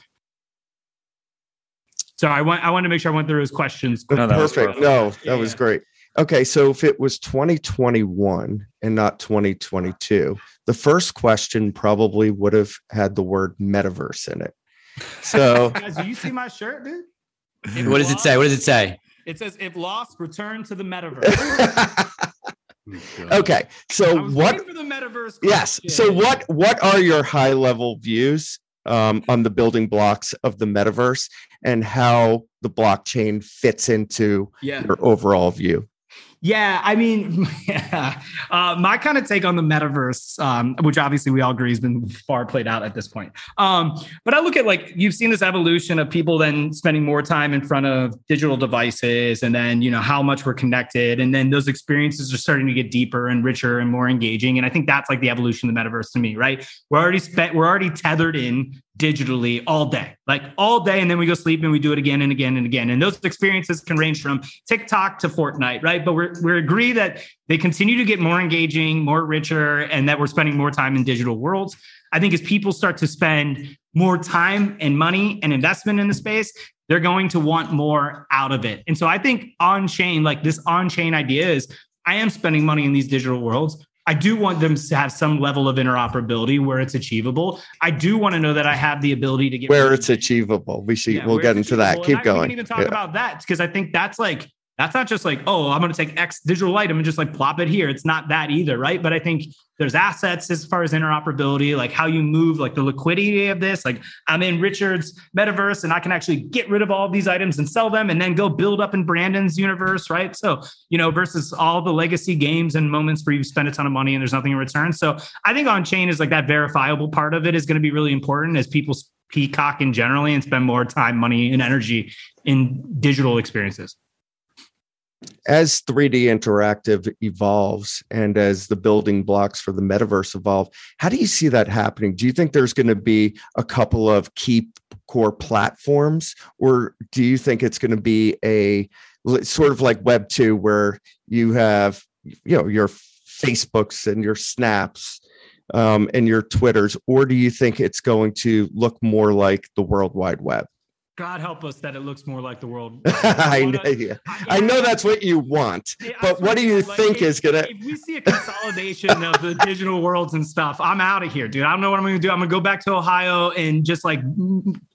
So I want I want to make sure I went through his questions. No, perfect. No, that yeah. was great. Okay, so if it was 2021 and not 2022, the first question probably would have had the word metaverse in it. So, guys, do you see my shirt, dude? If what does lost, it say? What does it say? It says, "If lost, return to the metaverse." okay so what for the metaverse yes so what what are your high level views um, on the building blocks of the metaverse and how the blockchain fits into yeah. your overall view yeah, I mean, yeah. Uh, my kind of take on the metaverse, um, which obviously we all agree has been far played out at this point. Um, but I look at like you've seen this evolution of people then spending more time in front of digital devices, and then you know how much we're connected, and then those experiences are starting to get deeper and richer and more engaging. And I think that's like the evolution of the metaverse to me, right? We're already spent, we're already tethered in digitally all day, like all day. And then we go sleep and we do it again and again and again. And those experiences can range from TikTok to Fortnite, right? But we're, we agree that they continue to get more engaging, more richer, and that we're spending more time in digital worlds. I think as people start to spend more time and money and investment in the space, they're going to want more out of it. And so I think on chain, like this on chain idea is I am spending money in these digital worlds. I do want them to have some level of interoperability where it's achievable. I do want to know that I have the ability to get where it's achievable. We see. Yeah, we'll get into that. Keep going. We can even talk yeah. about that because I think that's like that's not just like, oh, I'm going to take X digital item and just like plop it here. It's not that either, right? But I think there's assets as far as interoperability, like how you move, like the liquidity of this. Like I'm in Richard's metaverse and I can actually get rid of all of these items and sell them and then go build up in Brandon's universe, right? So, you know, versus all the legacy games and moments where you spend a ton of money and there's nothing in return. So I think on chain is like that verifiable part of it is going to be really important as people peacock in generally and spend more time, money, and energy in digital experiences as 3D interactive evolves and as the building blocks for the metaverse evolve, how do you see that happening? Do you think there's going to be a couple of key core platforms, or do you think it's going to be a sort of like Web 2 where you have you know your Facebooks and your Snaps um, and your Twitters, or do you think it's going to look more like the World Wide Web? God help us that it looks more like the world. I, know, yeah. I know that's what you want, yeah, but what do you like, think if, is gonna? If we see a consolidation of the digital worlds and stuff, I'm out of here, dude. I don't know what I'm gonna do. I'm gonna go back to Ohio and just like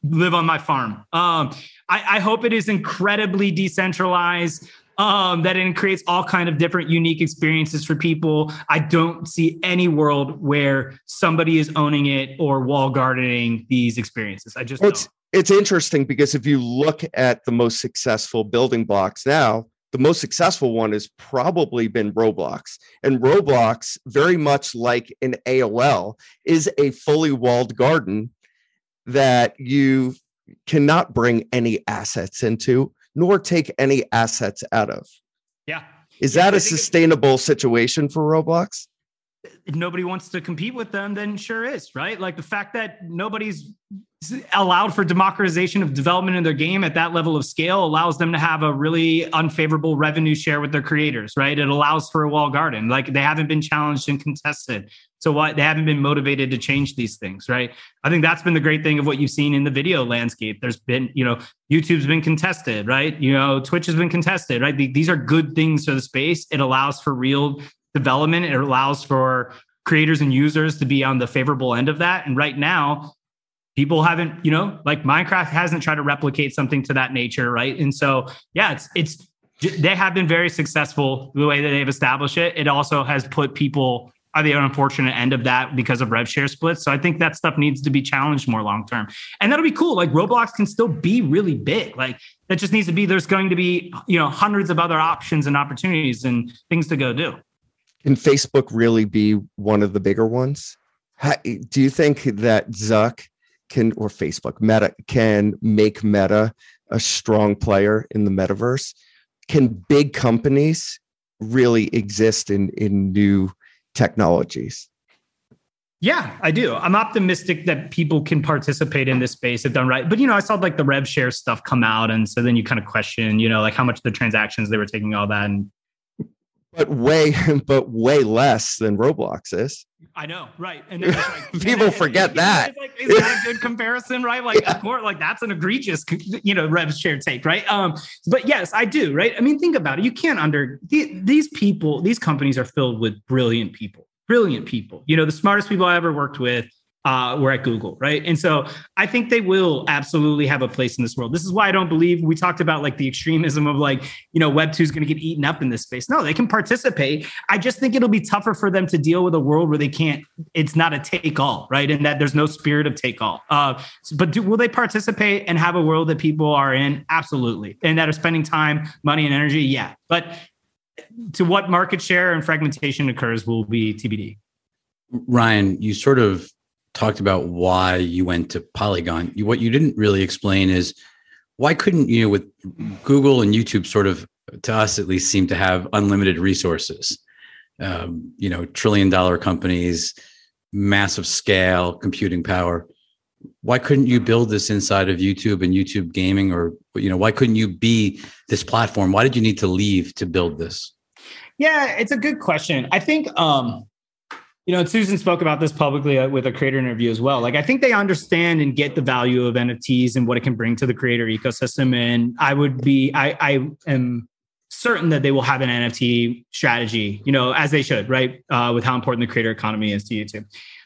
live on my farm. Um, I, I hope it is incredibly decentralized um, that it creates all kind of different unique experiences for people. I don't see any world where somebody is owning it or wall gardening these experiences. I just it's it's interesting because if you look at the most successful building blocks now, the most successful one has probably been Roblox. And Roblox, very much like an AOL, is a fully walled garden that you cannot bring any assets into nor take any assets out of. Yeah. Is yeah, that a sustainable situation for Roblox? If nobody wants to compete with them, then sure is, right? Like the fact that nobody's allowed for democratization of development in their game at that level of scale allows them to have a really unfavorable revenue share with their creators, right? It allows for a wall garden. Like they haven't been challenged and contested. So what they haven't been motivated to change these things, right? I think that's been the great thing of what you've seen in the video landscape. There's been, you know, YouTube's been contested, right? You know, Twitch has been contested, right? These are good things for the space. It allows for real development. It allows for creators and users to be on the favorable end of that. And right now, people haven't, you know, like Minecraft hasn't tried to replicate something to that nature, right? And so, yeah, it's it's they have been very successful the way that they've established it. It also has put people are the unfortunate end of that because of rev share splits. So I think that stuff needs to be challenged more long term. And that'll be cool. Like Roblox can still be really big. Like that just needs to be there's going to be, you know, hundreds of other options and opportunities and things to go do. Can Facebook really be one of the bigger ones? How, do you think that Zuck can or Facebook Meta can make Meta a strong player in the metaverse? Can big companies really exist in in new technologies? Yeah, I do. I'm optimistic that people can participate in this space if done right. But you know, I saw like the rev share stuff come out, and so then you kind of question, you know, like how much the transactions they were taking, all that, and but way but way less than Roblox is. I know, right? And like, people forget that. Like, is that a good comparison, right? Like, yeah. of course, like that's an egregious, you know, rev share take, right? Um, but yes, I do, right? I mean, think about it. You can't under these people. These companies are filled with brilliant people, brilliant people. You know, the smartest people I ever worked with uh, we're at Google, right? And so I think they will absolutely have a place in this world. This is why I don't believe we talked about like the extremism of like, you know, Web 2 is going to get eaten up in this space. No, they can participate. I just think it'll be tougher for them to deal with a world where they can't, it's not a take all, right? And that there's no spirit of take all. Uh, but do, will they participate and have a world that people are in? Absolutely. And that are spending time, money, and energy? Yeah. But to what market share and fragmentation occurs will be TBD. Ryan, you sort of talked about why you went to Polygon. what you didn't really explain is why couldn't you with Google and YouTube sort of to us at least seem to have unlimited resources. Um, you know, trillion dollar companies, massive scale, computing power. Why couldn't you build this inside of YouTube and YouTube gaming, or you know, why couldn't you be this platform? Why did you need to leave to build this? Yeah, it's a good question. I think um, you know, Susan spoke about this publicly uh, with a creator interview as well. Like, I think they understand and get the value of NFTs and what it can bring to the creator ecosystem. And I would be, I, I am certain that they will have an NFT strategy, you know, as they should, right? Uh, with how important the creator economy is to YouTube.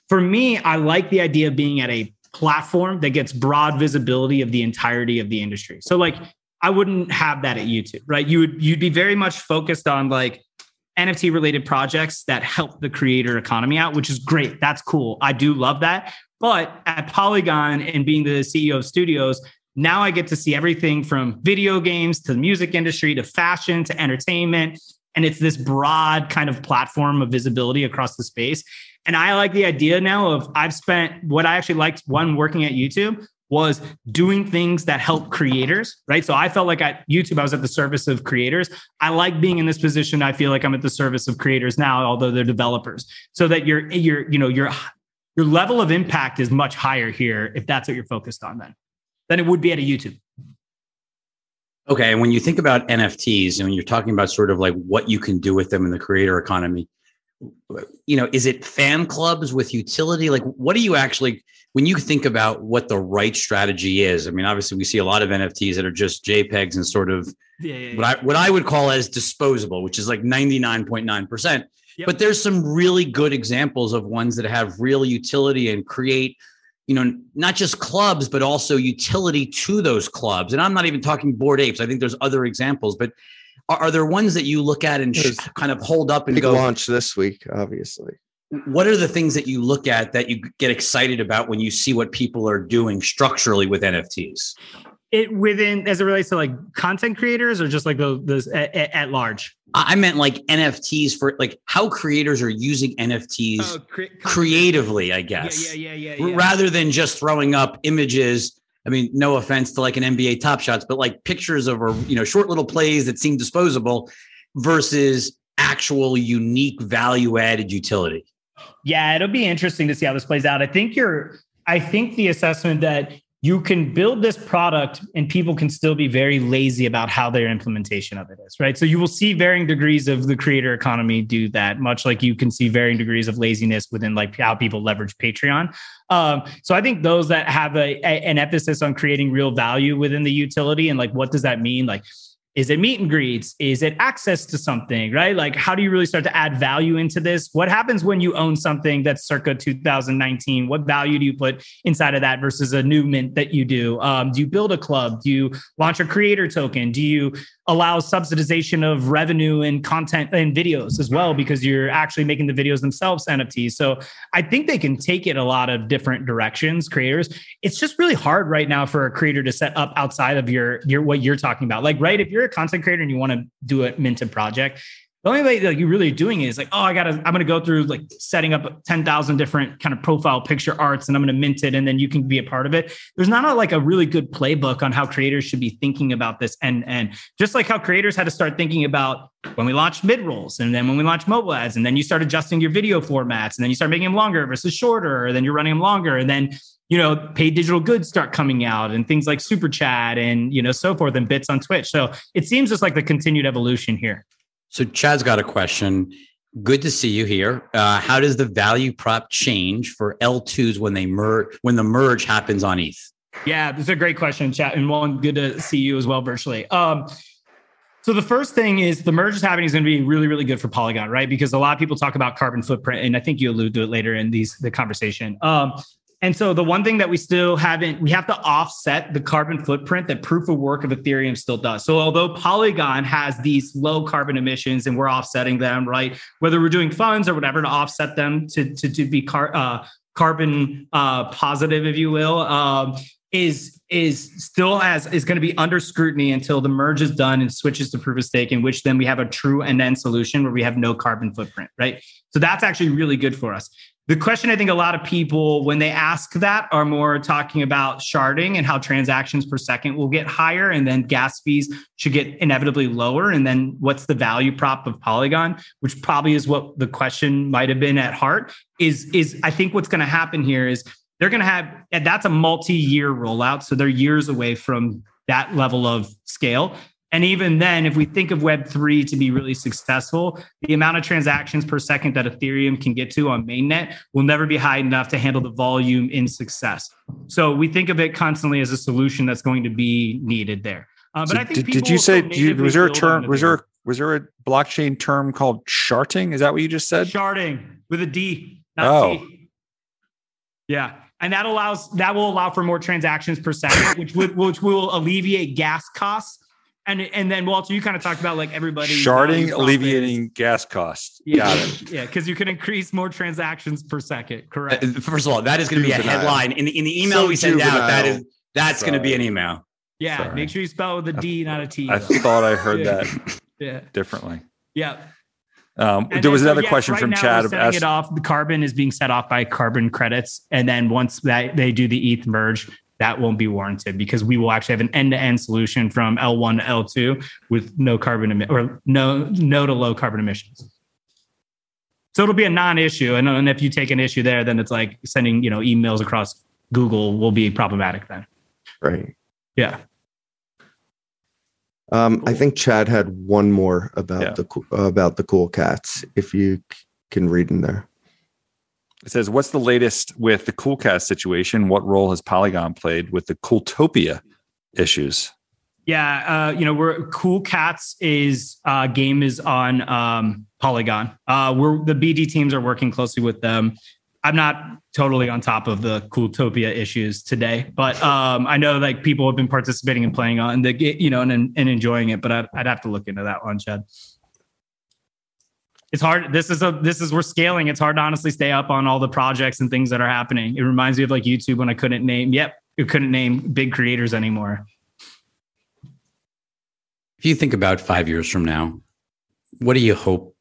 For me, I like the idea of being at a platform that gets broad visibility of the entirety of the industry. So, like, I wouldn't have that at YouTube, right? You would, you'd be very much focused on like, NFT related projects that help the creator economy out, which is great. That's cool. I do love that. But at Polygon and being the CEO of studios, now I get to see everything from video games to the music industry to fashion to entertainment. And it's this broad kind of platform of visibility across the space. And I like the idea now of I've spent what I actually liked one working at YouTube was doing things that help creators, right? So I felt like at YouTube, I was at the service of creators. I like being in this position. I feel like I'm at the service of creators now, although they're developers. So that your your you know your your level of impact is much higher here if that's what you're focused on then than it would be at a YouTube. Okay, and when you think about NFTs and when you're talking about sort of like what you can do with them in the creator economy, you know, is it fan clubs with utility? Like, what do you actually when you think about what the right strategy is? I mean, obviously, we see a lot of NFTs that are just JPEGs and sort of yeah, yeah, yeah. what I what I would call as disposable, which is like ninety nine point nine percent. But there's some really good examples of ones that have real utility and create you know, not just clubs, but also utility to those clubs. And I'm not even talking Bored Apes. I think there's other examples, but are, are there ones that you look at and sh- kind of hold up and Big go launch this week, obviously? What are the things that you look at that you get excited about when you see what people are doing structurally with NFTs? It within as it relates to like content creators or just like the, the at, at large. I meant like NFTs for like how creators are using NFTs oh, cre- creatively, I guess. Yeah, yeah, yeah, yeah, Rather than just throwing up images. I mean, no offense to like an NBA Top Shots, but like pictures of or you know short little plays that seem disposable versus actual unique value added utility. Yeah, it'll be interesting to see how this plays out. I think you're I think the assessment that you can build this product and people can still be very lazy about how their implementation of it is right? So you will see varying degrees of the creator economy do that much like you can see varying degrees of laziness within like how people leverage patreon. Um, so i think those that have a, a, an emphasis on creating real value within the utility and like what does that mean? Like is it meet and greets? Is it access to something right? Like how do you really start to add value into this? What happens when you own something that's circa 2019 what value do you put inside of that versus a new mint that you do? Um, do you build a club? Do you launch a creator token? Do you allow subsidization of revenue and content and videos as well because you're actually making the videos themselves nfts so i think they can take it a lot of different directions creators. It's just really hard right now for a creator to set up outside of your your what you're talking about. Like right if you're a content creator and you want to do a minted project the only way that you're really doing it is like, oh, I gotta, I'm gonna go through like setting up 10,000 different kind of profile picture arts and I'm gonna mint it and then you can be a part of it. There's not a, like a really good playbook on how creators should be thinking about this. And, and just like how creators had to start thinking about when we launched mid rolls and then when we launched mobile ads and then you start adjusting your video formats and then you start making them longer versus shorter, and then you're running them longer. And then you know, paid digital goods start coming out and things like super chat and, you know, so forth and bits on Twitch. So it seems just like the continued evolution here. So Chad's got a question. Good to see you here. Uh, how does the value prop change for L2s when they merge when the merge happens on ETH? Yeah, this is a great question, Chad, and one good to see you as well virtually. Um, so the first thing is the merge is happening is going to be really, really good for Polygon, right? Because a lot of people talk about carbon footprint, and I think you allude to it later in these the conversation. Um, and so the one thing that we still haven't, we have to offset the carbon footprint that proof of work of Ethereum still does. So although Polygon has these low carbon emissions and we're offsetting them, right? Whether we're doing funds or whatever to offset them to, to, to be car, uh, carbon uh, positive, if you will, um, is is still as is going to be under scrutiny until the merge is done and switches to proof of stake, in which then we have a true end-to-end solution where we have no carbon footprint, right? So that's actually really good for us. The question I think a lot of people, when they ask that, are more talking about sharding and how transactions per second will get higher, and then gas fees should get inevitably lower. And then what's the value prop of Polygon, which probably is what the question might have been at heart. Is is I think what's going to happen here is they're going to have that's a multi-year rollout, so they're years away from that level of scale. And even then, if we think of Web3 to be really successful, the amount of transactions per second that Ethereum can get to on mainnet will never be high enough to handle the volume in success. So we think of it constantly as a solution that's going to be needed there. Uh, but so I think did, did you say you, was there a term was there was there a blockchain term called sharding? Is that what you just said? Sharding with a D, oh. T. Yeah. And that allows that will allow for more transactions per second, which would which will alleviate gas costs and and then Walter, you kind of talked about like everybody sharding, alleviating gas costs. Yeah, Got it. Yeah, because you can increase more transactions per second. Correct. Uh, first of all, that is going to be a headline in the in the email so we send juvenile. out. That is that's going to be an email. Yeah, Sorry. make sure you spell with a D, not a T. I thought I heard yeah. that yeah. differently. Yeah. Um, there was another so, yes, question right from now Chad. We're setting it off. The carbon is being set off by carbon credits, and then once that they do the ETH merge, that won't be warranted because we will actually have an end-to-end solution from L1 to L2 with no carbon emi- or no no to low carbon emissions. So it'll be a non-issue, and, and if you take an issue there, then it's like sending you know emails across Google will be problematic then. Right. Yeah. Um, I think Chad had one more about Yeah. the uh, about the cool cats. If you c- can read in there. It says, "What's the latest with the Cool Cat situation? What role has Polygon played with the Cooltopia issues?" Yeah, uh, you know, we're Cool Cats is uh, game is on um, Polygon. Uh, we're the BD teams are working closely with them. I'm not totally on top of the Cooltopia issues today, but um, I know like people have been participating and playing on the you know and and enjoying it. But I'd, I'd have to look into that one, Chad. It's hard. This is a this is we're scaling. It's hard to honestly stay up on all the projects and things that are happening. It reminds me of like YouTube when I couldn't name. Yep, you couldn't name big creators anymore. If you think about five years from now, what do you hope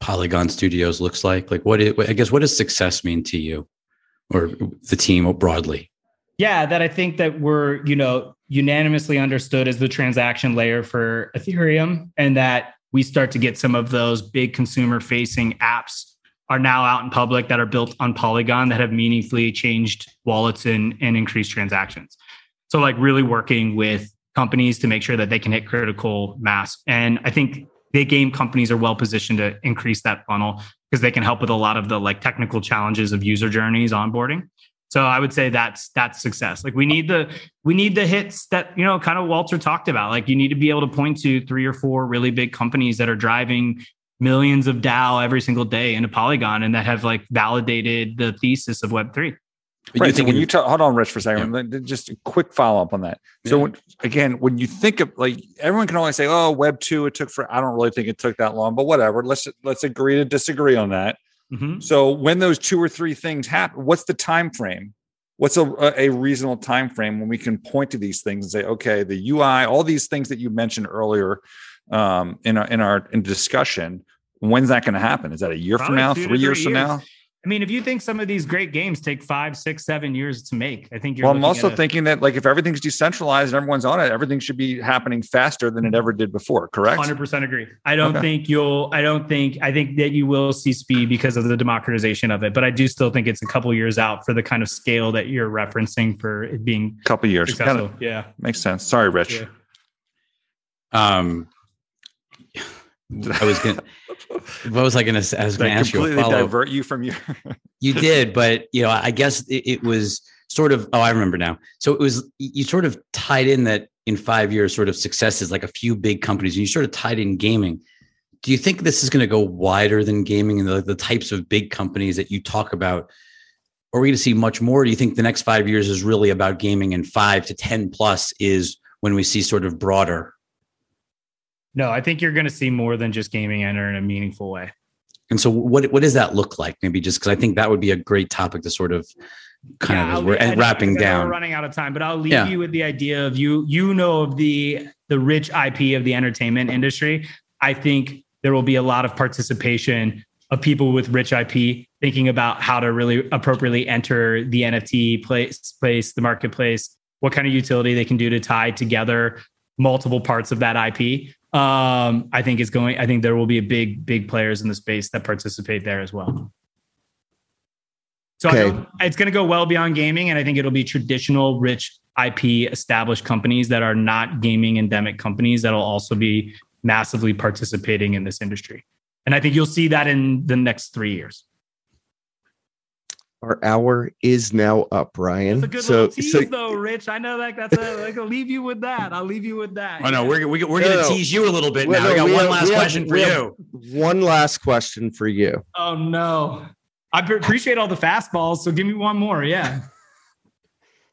Polygon Studios looks like? Like, what? Is, I guess, what does success mean to you, or the team broadly? Yeah, that I think that we're, you know, unanimously understood as the transaction layer for Ethereum and that we start to get some of those big consumer facing apps are now out in public that are built on Polygon that have meaningfully changed wallets and, and increased transactions. So like really working with companies to make sure that they can hit critical mass. And I think big game companies are well positioned to increase that funnel because they can help with a lot of the like technical challenges of user journeys onboarding. So I would say that's that's success. Like we need the we need the hits that you know kind of Walter talked about. Like you need to be able to point to three or four really big companies that are driving millions of DAU every single day into Polygon and that have like validated the thesis of Web three. Right. you So when you talk, hold on, Rich, for a second. Let- Just a quick follow up on that. So Yeah. when, again, when you think of like everyone can only say, "Oh, Web two, it took for." I don't really think it took that long, but whatever. Let's let's agree to disagree on that. Mhm. So when those two or three things happen, what's the time frame? What's a, a reasonable time frame when we can point to these things and say, okay, the UI, all these things that you mentioned earlier um, in our in our in discussion, when's that going to happen? Is that a year from now, to three years three from now? I mean, if you think some of these great games take five, six, seven years to make, I think you're. Well, I'm also at a- thinking that like if everything's decentralized and everyone's on it, everything should be happening faster than it ever did before. Correct? Hundred percent agree. I don't Okay. think you'll. I don't think. I think that you will see speed because of the democratization of it. But I do still think it's a couple years out for the kind of scale that you're referencing for it being couple years. Kinda yeah. makes sense. Sorry, Rich. yeah. Um, I was gonna. What was I gonna? say? I was gonna I ask you a completely divert you from your You did, but you know, I guess it, it was sort of. Oh, I remember now. So it was you sort of tied in that in five years, sort of successes, like a few big companies, and you sort of tied in gaming. Do you think this is going to go wider than gaming and the, the types of big companies that you talk about? Are we going to see much more? Do you think the next five years is really about gaming, and five to ten plus is when we see sort of broader? No, I think you're going to see more than just gaming enter in a meaningful way. And so, what what does that look like? Maybe just because I think that would be a great topic to sort of kind Yeah, of we're I wrapping down. We're running out of time, but I'll leave Yeah. you with the idea of you. You know of the the rich IP of the entertainment industry. I think there will be a lot of participation of people with rich IP thinking about how to really appropriately enter the NFT place, place the marketplace, what kind of utility they can do to tie together multiple parts of that IP. Um, I think is going. I think there will be a big, big players in the space that participate there as well. So I Okay. don't- it's going to go well beyond gaming, and I think it'll be traditional, rich IP established companies that are not gaming endemic companies that'll also be massively participating in this industry. And I think you'll see that in the next three years. Our hour is now up, Ryan. It's a good so, little tease, so though, Rich. I know that that's a. Like, I'll leave you with that. I'll leave you with that. Oh no, we're we're, we're No, going no. to tease you a little bit Well, now. no, I got we one have- last we have- question for you. one last question for you. Oh no. I appreciate all the fastballs, so give me one more. Yeah.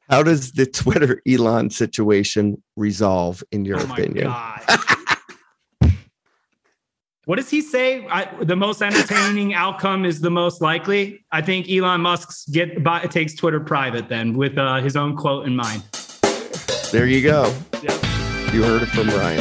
How does the Twitter Elon situation resolve, in your oh my opinion? God. what does he say? I, the most entertaining outcome is the most likely. I think Elon Musk's get by, takes Twitter private then, with uh, his own quote in mind. There you go. Yep. You heard it from Ryan.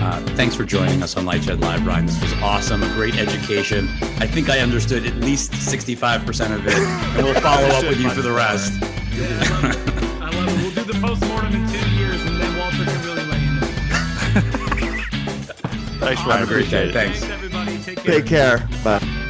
Uh, thanks for joining us on Lightshed Live, Ryan. This was awesome, a great education. I think I understood at least 65% of it, and we'll follow up with you for the rest. Yeah, I love it. I love it. We'll do the postmortem it. Thanks, Have a great day. Appreciate it. Thanks. Thanks, everybody. Take care. Take care. Bye.